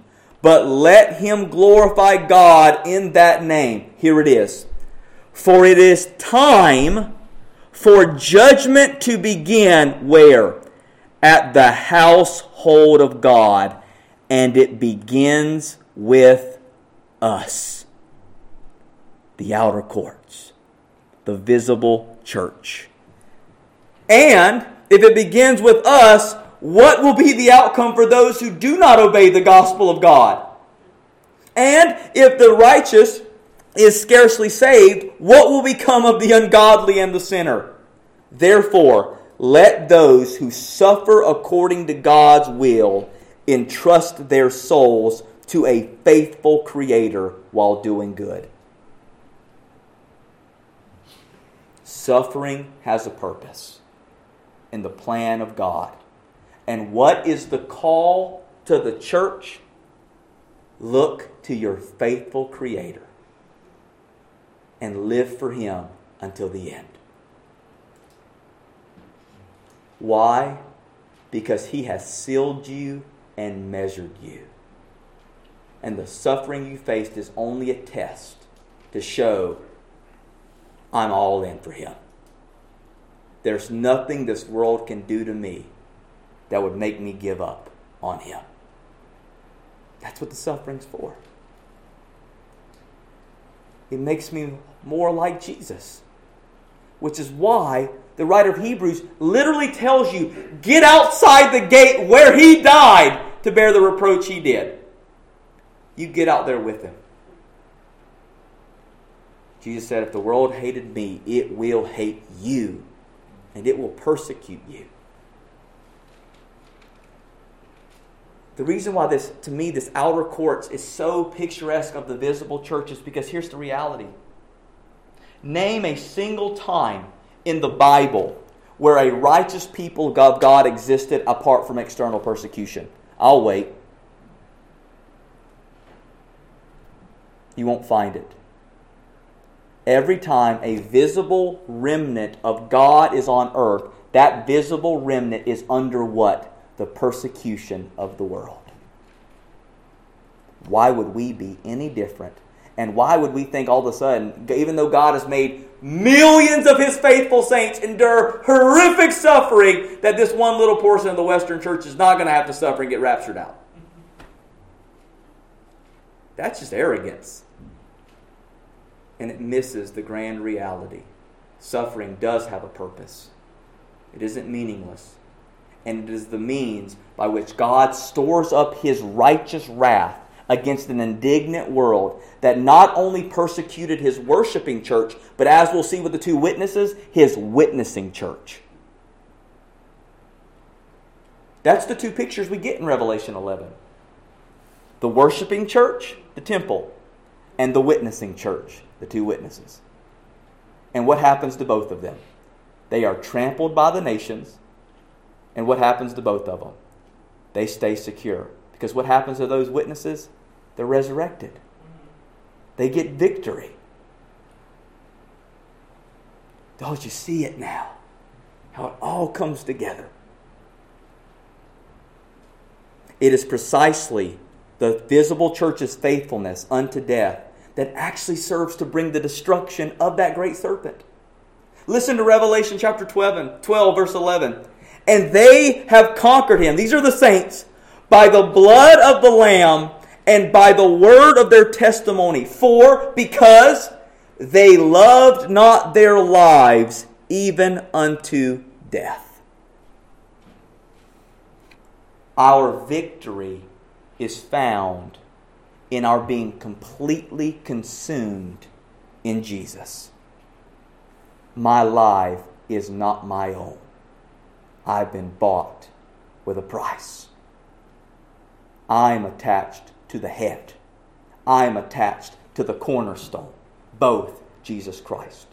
but let him glorify God in that name. Here it is. For it is time for judgment to begin where? At the household of God, and it begins with us. The outer courts, the visible church. And if it begins with us, what will be the outcome for those who do not obey the gospel of God? And if the righteous is scarcely saved, what will become of the ungodly and the sinner? Therefore, let those who suffer according to God's will entrust their souls to a faithful Creator while doing good. Suffering has a purpose in the plan of God. And what is the call to the church? Look to your faithful Creator and live for Him until the end. Why? because he has sealed you and measured you. And the suffering you faced is only a test to show I'm all in for him. There's nothing this world can do to me that would make me give up on him. That's what the suffering's for. It makes me more like Jesus, which is why the writer of Hebrews literally tells you get outside the gate where he died to bear the reproach he did. You get out there with him. Jesus said, If the world hated me, it will hate you, and it will persecute you. The reason why this, to me, this outer courts is so picturesque of the visible church is because here's the reality. Name a single time in the Bible where a righteous people of God existed apart from external persecution. I'll wait. You won't find it. Every time a visible remnant of God is on earth, that visible remnant is under what? The persecution of the world. Why would we be any different? And why would we think all of a sudden, even though God has made millions of his faithful saints endure horrific suffering, that this one little portion of the Western church is not going to have to suffer and get raptured out? That's just arrogance. And it misses the grand reality. Suffering does have a purpose, it isn't meaningless. And it is the means by which God stores up his righteous wrath against an indignant world that not only persecuted his worshiping church, but as we'll see with the two witnesses, his witnessing church. That's the two pictures we get in Revelation 11 the worshiping church, the temple, and the witnessing church, the two witnesses. And what happens to both of them? They are trampled by the nations. And what happens to both of them? They stay secure. Because what happens to those witnesses? They're resurrected, they get victory. Don't you see it now? How it all comes together. It is precisely the visible church's faithfulness unto death that actually serves to bring the destruction of that great serpent. Listen to Revelation chapter 12, 12 verse 11. And they have conquered him. These are the saints by the blood of the Lamb and by the word of their testimony. For, because they loved not their lives even unto death. Our victory is found in our being completely consumed in Jesus. My life is not my own. I've been bought with a price. I'm attached to the head. I am attached to the cornerstone, both Jesus Christ.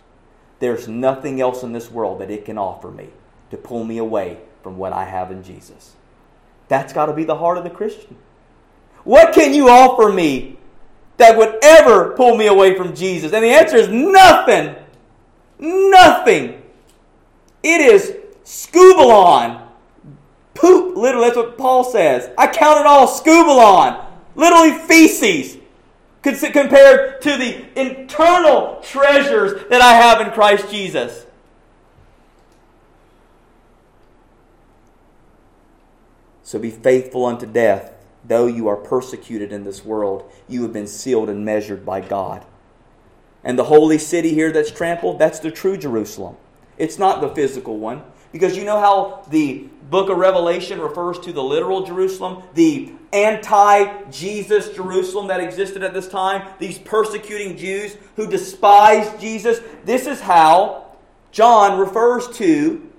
There's nothing else in this world that it can offer me to pull me away from what I have in Jesus. That's got to be the heart of the Christian. What can you offer me that would ever pull me away from Jesus? And the answer is nothing. Nothing. It is skubalon. Poop, literally, that's what Paul says. I count it all skubalon literally feces, compared to the internal treasures that I have in Christ Jesus. So be faithful unto death. Though you are persecuted in this world, you have been sealed and measured by God. And the holy city here that's trampled, that's the true Jerusalem. It's not the physical one. Because you know how the book of Revelation refers to the literal Jerusalem, the anti Jesus Jerusalem that existed at this time, these persecuting Jews who despised Jesus. This is how John refers to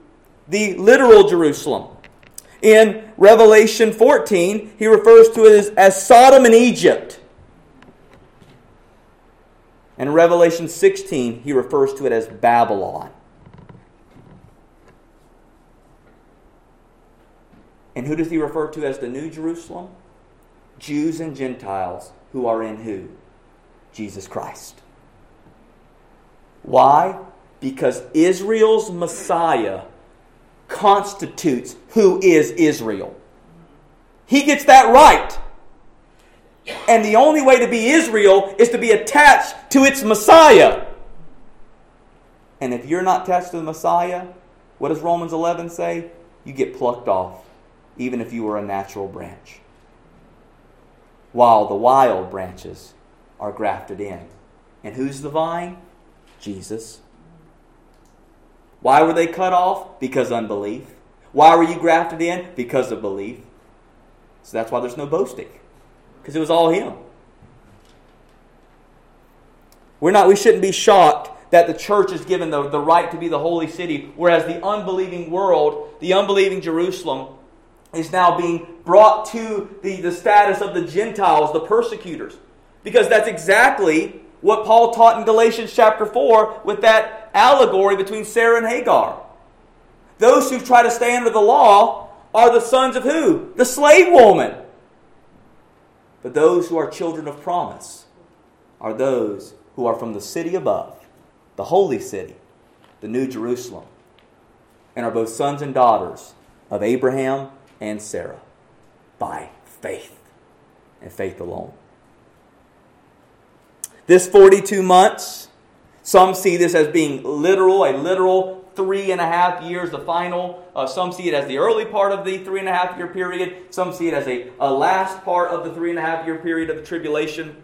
the literal Jerusalem. In Revelation 14, he refers to it as, as Sodom and Egypt. And in Revelation 16, he refers to it as Babylon. And who does he refer to as the New Jerusalem? Jews and Gentiles who are in who? Jesus Christ. Why? Because Israel's Messiah constitutes who is Israel. He gets that right. And the only way to be Israel is to be attached to its Messiah. And if you're not attached to the Messiah, what does Romans 11 say? You get plucked off, even if you were a natural branch. While the wild branches are grafted in. And who's the vine? Jesus. Why were they cut off? Because unbelief. Why were you grafted in? Because of belief. So that's why there's no boasting. Because it was all him. We're not we shouldn't be shocked that the church is given the, the right to be the holy city, whereas the unbelieving world, the unbelieving Jerusalem, is now being brought to the, the status of the Gentiles, the persecutors. Because that's exactly what Paul taught in Galatians chapter 4 with that allegory between Sarah and Hagar. Those who try to stay under the law are the sons of who? The slave woman. But those who are children of promise are those who are from the city above, the holy city, the New Jerusalem, and are both sons and daughters of Abraham and Sarah by faith and faith alone. This 42 months, some see this as being literal, a literal three and a half years, the final. Uh, some see it as the early part of the three and a half year period. Some see it as a, a last part of the three and a half year period of the tribulation.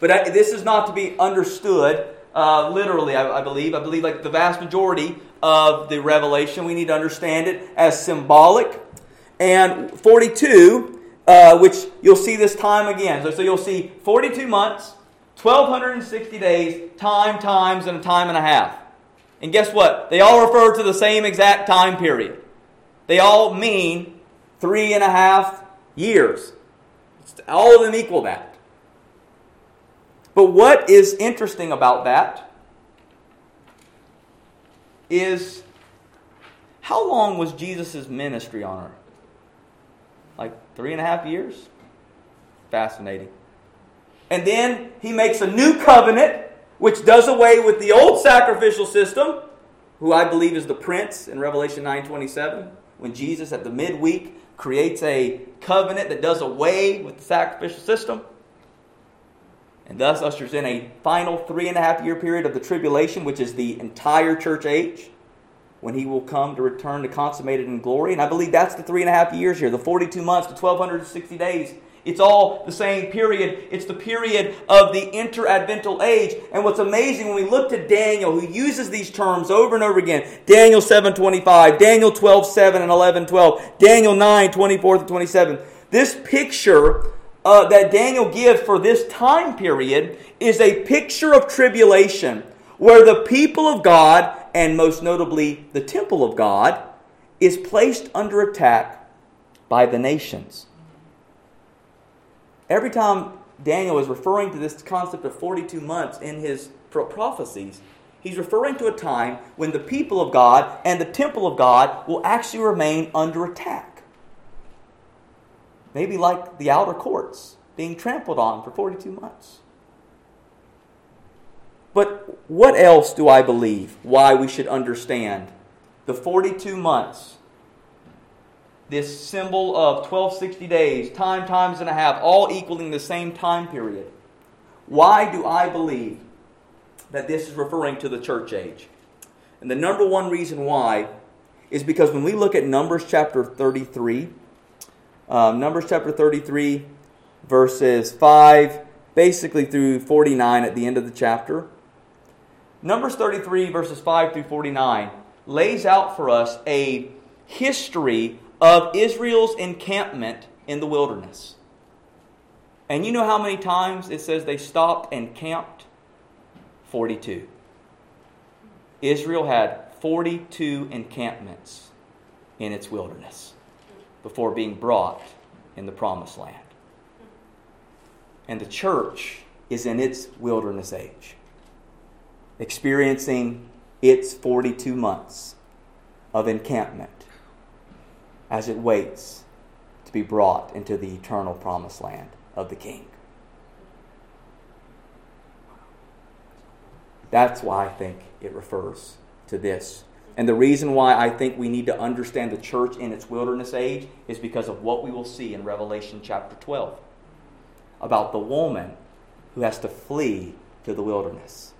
But I, this is not to be understood uh, literally, I, I, believe. I believe, like the vast majority of the revelation, we need to understand it as symbolic. And 42, uh, which you'll see this time again. So, so you'll see 42 months, 1,260 days, time, times, and a time and a half. And guess what? They all refer to the same exact time period. They all mean three and a half years. All of them equal that. But what is interesting about that is how long was Jesus' ministry on earth? Three and a half years? Fascinating. And then he makes a new covenant, which does away with the old sacrificial system, who I believe is the prince in Revelation 9:27, when Jesus at the midweek creates a covenant that does away with the sacrificial system. And thus ushers in a final three and a half year period of the tribulation, which is the entire church age, when he will come to return to consummate it in glory. And I believe that's the three and a half years here, the 42 months, the 1260 days it's all the same period. It's the period of the interadvental age. And what's amazing when we look to Daniel, who uses these terms over and over again Daniel 7 25, Daniel 12 7 and 11 12, Daniel 9 24 to 27. This picture uh, that Daniel gives for this time period is a picture of tribulation where the people of God, and most notably the temple of God, is placed under attack by the nations. Every time Daniel is referring to this concept of 42 months in his prophecies, he's referring to a time when the people of God and the temple of God will actually remain under attack. Maybe like the outer courts being trampled on for 42 months. But what else do I believe why we should understand the 42 months this symbol of 1260 days, time times and a half, all equaling the same time period. Why do I believe that this is referring to the church age? And the number one reason why is because when we look at Numbers chapter 33, um, Numbers chapter 33, verses 5, basically through 49 at the end of the chapter, Numbers 33, verses 5 through 49, lays out for us a history of Israel's encampment in the wilderness. And you know how many times it says they stopped and camped? 42. Israel had 42 encampments in its wilderness before being brought in the promised land. And the church is in its wilderness age, experiencing its 42 months of encampment as it waits to be brought into the eternal promised land of the King. That's why I think it refers to this And the reason why I think we need to understand the church in its wilderness age is because of what we will see in Revelation chapter 12 about the woman who has to flee to the wilderness.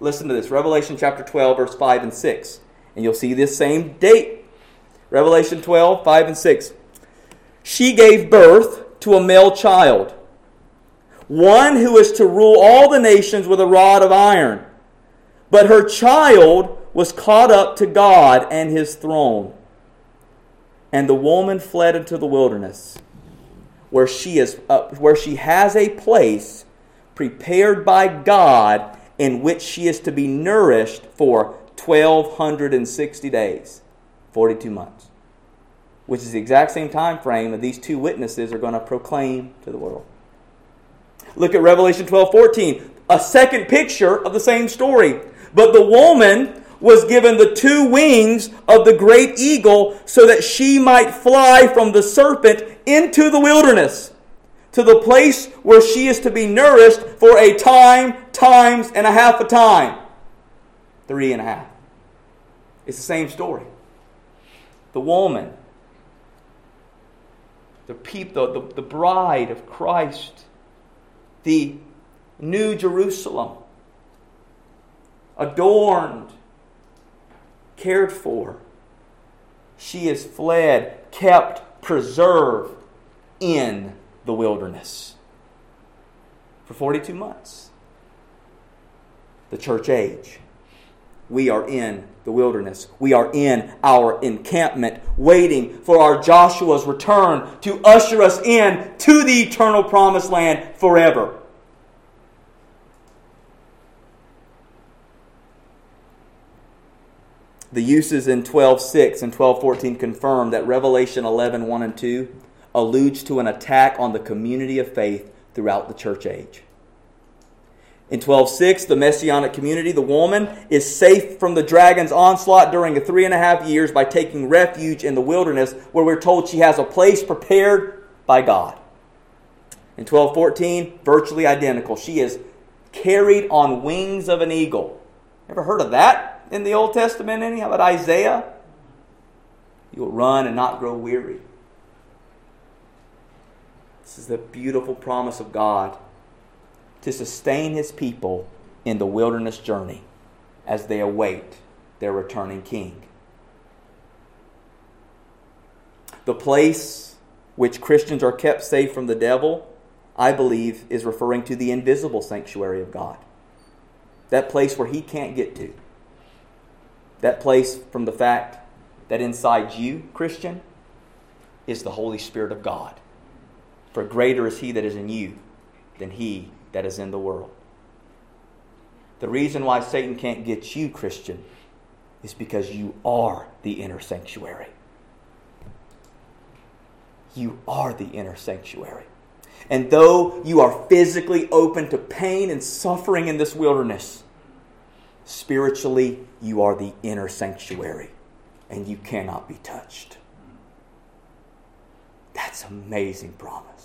Listen to this Revelation chapter 12, verse 5 and 6. And you'll see this same date. Revelation 12, 5 and 6. She gave birth to a male child, one who is to rule all the nations with a rod of iron. But her child was caught up to God and his throne. And the woman fled into the wilderness, where she, is, uh, where she has a place prepared by God in which she is to be nourished for 1,260 days, 42 months, which is the exact same time frame that these two witnesses are going to proclaim to the world. Look at Revelation 12 14, a second picture of the same story. But the woman was given the two wings of the great eagle so that she might fly from the serpent into the wilderness to the place where she is to be nourished for a time, times, and a half a time. Three and a half. It's the same story. The woman, the people, the, the bride of Christ, the new Jerusalem, adorned, cared for. She is fled, kept, preserved in the wilderness for 42 months. The church age. We are in the wilderness. We are in our encampment, waiting for our Joshua's return to usher us in to the eternal promised land forever. The uses in 12.6 and 12.14 confirm that Revelation 11, 1 and 2 alludes to an attack on the community of faith throughout the church age. In 12.6, the messianic community, the woman, is safe from the dragon's onslaught during the three and a half years by taking refuge in the wilderness, where we're told she has a place prepared by God. In 12.14, virtually identical. She is carried on wings of an eagle. Ever heard of that in the Old Testament any? How about Isaiah? You will run and not grow weary. This is the beautiful promise of God to sustain his people in the wilderness journey as they await their returning king. The place which Christians are kept safe from the devil, I believe, is referring to the invisible sanctuary of God. That place where he can't get to. That place from the fact that inside you, Christian, is the Holy Spirit of God. For greater is he that is in you than he that is in the world. The reason why Satan can't get you, Christian, is because you are the inner sanctuary. You are the inner sanctuary. And though you are physically open to pain and suffering in this wilderness, spiritually, you are the inner sanctuary and you cannot be touched. That's amazing promise.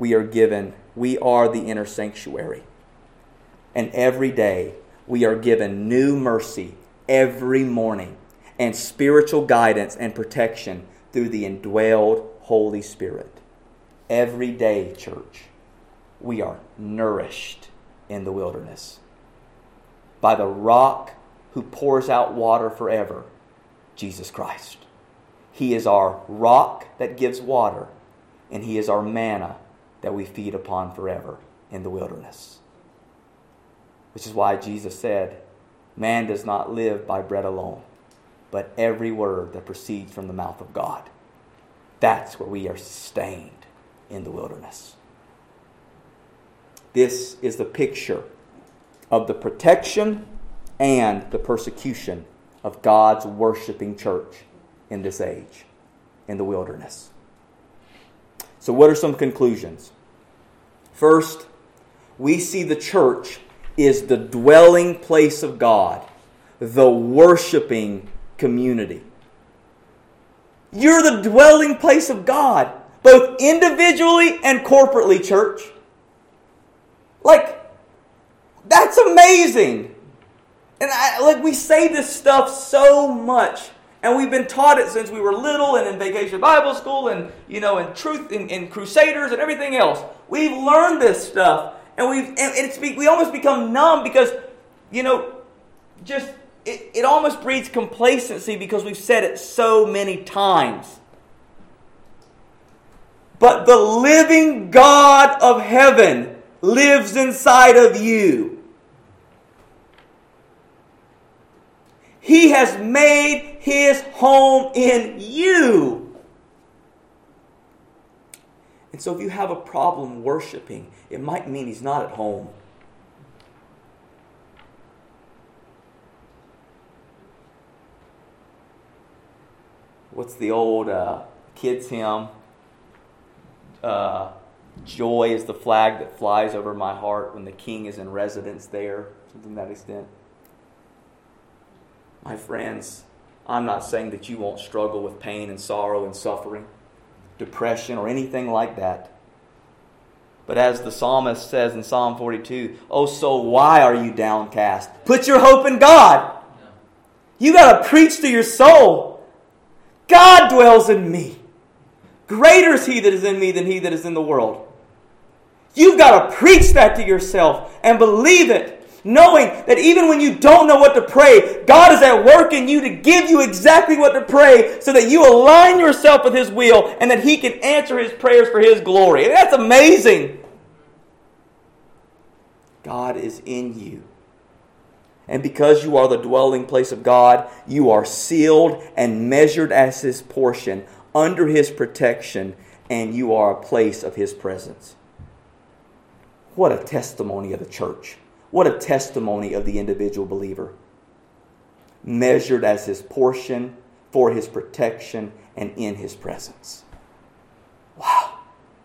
We are given, we are the inner sanctuary. And every day we are given new mercy every morning and spiritual guidance and protection through the indwelled Holy Spirit. Every day, church, we are nourished in the wilderness by the rock who pours out water forever, Jesus Christ. He is our rock that gives water, and He is our manna that we feed upon forever in the wilderness. Which is why Jesus said, Man does not live by bread alone, but every word that proceeds from the mouth of God. That's where we are sustained in the wilderness. This is the picture of the protection and the persecution of God's worshiping church in this age, in the wilderness. So, what are some conclusions? First, we see the church is the dwelling place of God, the worshiping community. You're the dwelling place of God, both individually and corporately, church. Like, That's amazing. And I, like we say this stuff so much, and we've been taught it since we were little, and in vacation Bible school, and you know, in truth, in, in crusaders, and everything else. We've learned this stuff, and we've and it's we almost become numb because, you know, just it, it almost breeds complacency because we've said it so many times. But the living God of heaven lives inside of you. He has made his home in you. And so, if you have a problem worshiping, it might mean he's not at home. What's the old uh, kids' hymn? Uh, joy is the flag that flies over my heart when the king is in residence there, something to that extent. My friends, I'm not saying that you won't struggle with pain and sorrow and suffering, depression, or anything like that. But as the psalmist says in Psalm 42, oh soul, why are you downcast? Put your hope in God. You got to preach to your soul. God dwells in me. Greater is he that is in me than he that is in the world. You've got to preach that to yourself and believe it, knowing that even when you don't know what to pray, God is at work in you to give you exactly what to pray so that you align yourself with His will and that He can answer His prayers for His glory. That's amazing. God is in you. And because you are the dwelling place of God, you are sealed and measured as His portion under his protection, and you are a place of his presence. What a testimony of the church. What a testimony of the individual believer. Measured as his portion for his protection and in his presence. Wow,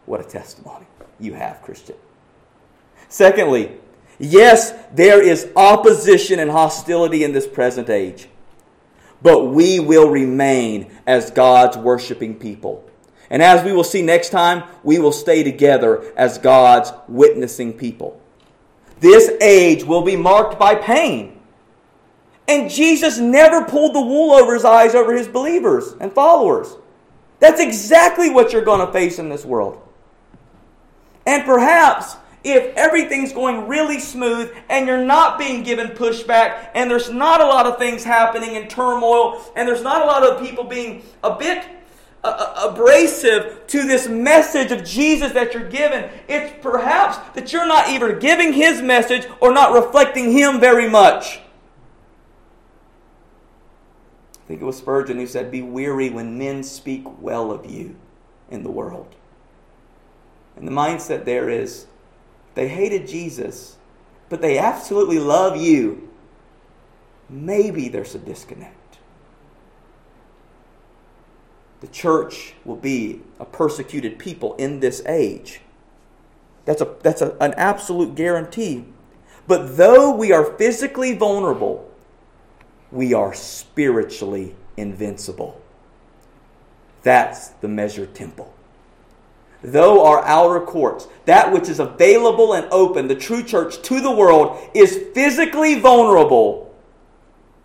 what a testimony you have, Christian. Secondly, yes, there is opposition and hostility in this present age but we will remain as God's worshiping people. And as we will see next time, we will stay together as God's witnessing people. This age will be marked by pain. And Jesus never pulled the wool over his eyes over his believers and followers. That's exactly what you're going to face in this world. And perhaps if everything's going really smooth and you're not being given pushback and there's not a lot of things happening in turmoil and there's not a lot of people being a bit uh, abrasive to this message of Jesus that you're given, it's perhaps that you're not either giving his message or not reflecting him very much. I think it was Spurgeon who said, Be weary when men speak well of you in the world. And the mindset there is they hated Jesus, but they absolutely love you. Maybe there's a disconnect. The church will be a persecuted people in this age. That's, a, that's a, an absolute guarantee. But though we are physically vulnerable, we are spiritually invincible. That's the measured temple though our outer courts, that which is available and open, the true church to the world, is physically vulnerable,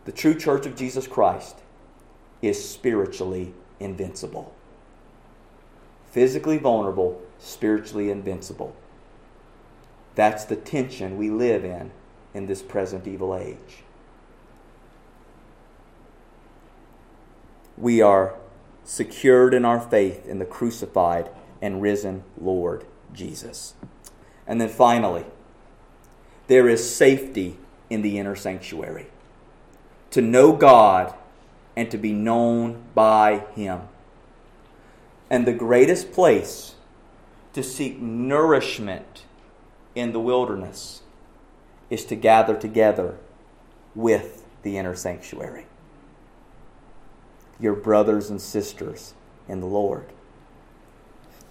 the true church of Jesus Christ is spiritually invincible. Physically vulnerable, spiritually invincible. That's the tension we live in in this present evil age. We are secured in our faith in the crucified and risen Lord Jesus. And then finally, there is safety in the inner sanctuary. To know God and to be known by Him. And the greatest place to seek nourishment in the wilderness is to gather together with the inner sanctuary. Your brothers and sisters in the Lord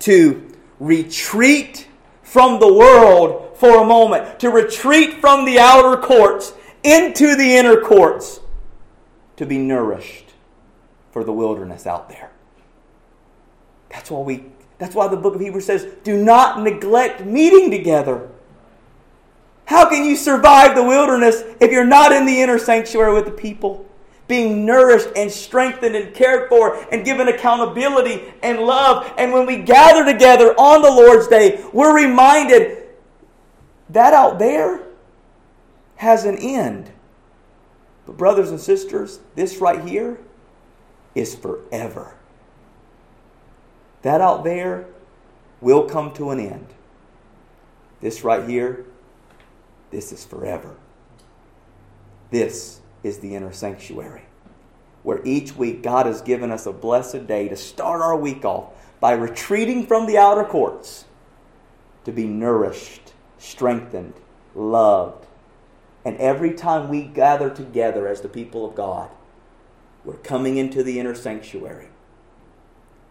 to retreat from the world for a moment, to retreat from the outer courts into the inner courts, to be nourished for the wilderness out there. That's why we that's why the book of Hebrews says, do not neglect meeting together. How can you survive the wilderness if you're not in the inner sanctuary with the people? Being nourished and strengthened and cared for and given accountability and love. And when we gather together on the Lord's Day, we're reminded that out there has an end. But, brothers and sisters, this right here is forever. That out there will come to an end. This right here, this is forever. This is the inner sanctuary, where each week God has given us a blessed day to start our week off by retreating from the outer courts to be nourished, strengthened, loved. And every time we gather together as the people of God, we're coming into the inner sanctuary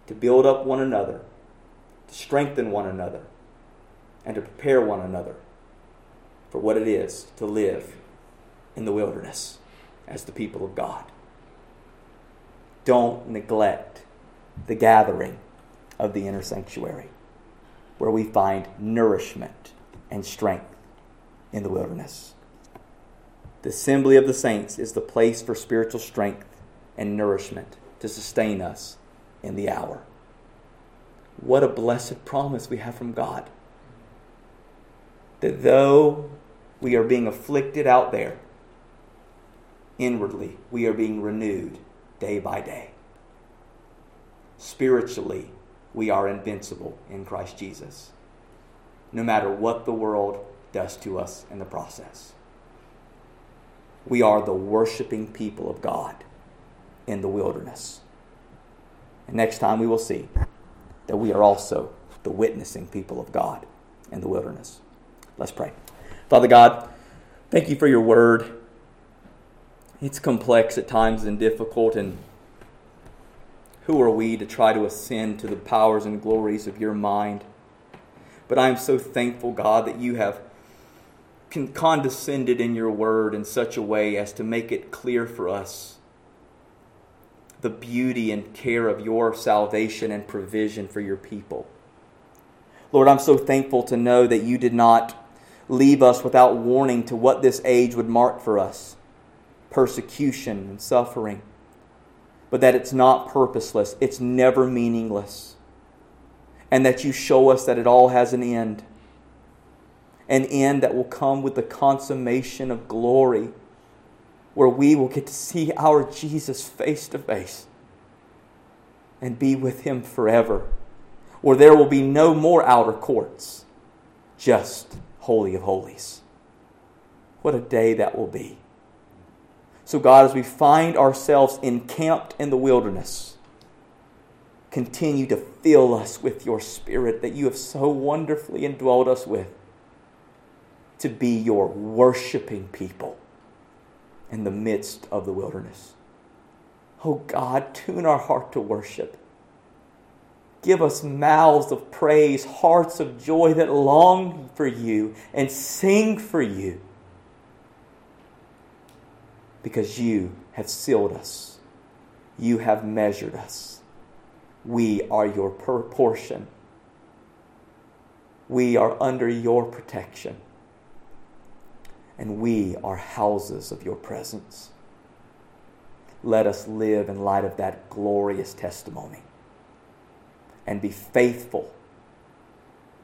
to build up one another, to strengthen one another, and to prepare one another for what it is to live in the wilderness as the people of God. Don't neglect the gathering of the inner sanctuary where we find nourishment and strength in the wilderness. The assembly of the saints is the place for spiritual strength and nourishment to sustain us in the hour. What a blessed promise we have from God. That though we are being afflicted out there, inwardly we are being renewed day by day. Spiritually, we are invincible in Christ Jesus, no matter what the world does to us in the process. We are the worshiping people of God in the wilderness. And next time we will see that we are also the witnessing people of God in the wilderness. Let's pray. Father God, thank you for your word. It's complex at times and difficult, and who are we to try to ascend to the powers and glories of your mind? But I am so thankful, God, that you have condescended in your word in such a way as to make it clear for us the beauty and care of your salvation and provision for your people. Lord, I'm so thankful to know that you did not leave us without warning to what this age would mark for us persecution and suffering, but that it's not purposeless, it's never meaningless, and that you show us that it all has an end. An end that will come with the consummation of glory where we will get to see our Jesus face to face and be with him forever, where there will be no more outer courts, just Holy of Holies. What a day that will be. So, God, as we find ourselves encamped in the wilderness, continue to fill us with your Spirit that you have so wonderfully indwelled us with to be your worshiping people in the midst of the wilderness. Oh God, tune our heart to worship. Give us mouths of praise, hearts of joy that long for you and sing for you. Because you have sealed us, you have measured us. We are your portion. We are under your protection and we are houses of your presence. Let us live in light of that glorious testimony and be faithful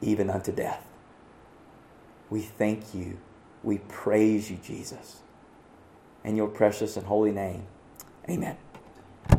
even unto death. We thank you. We praise you, Jesus. In your precious and holy name, amen.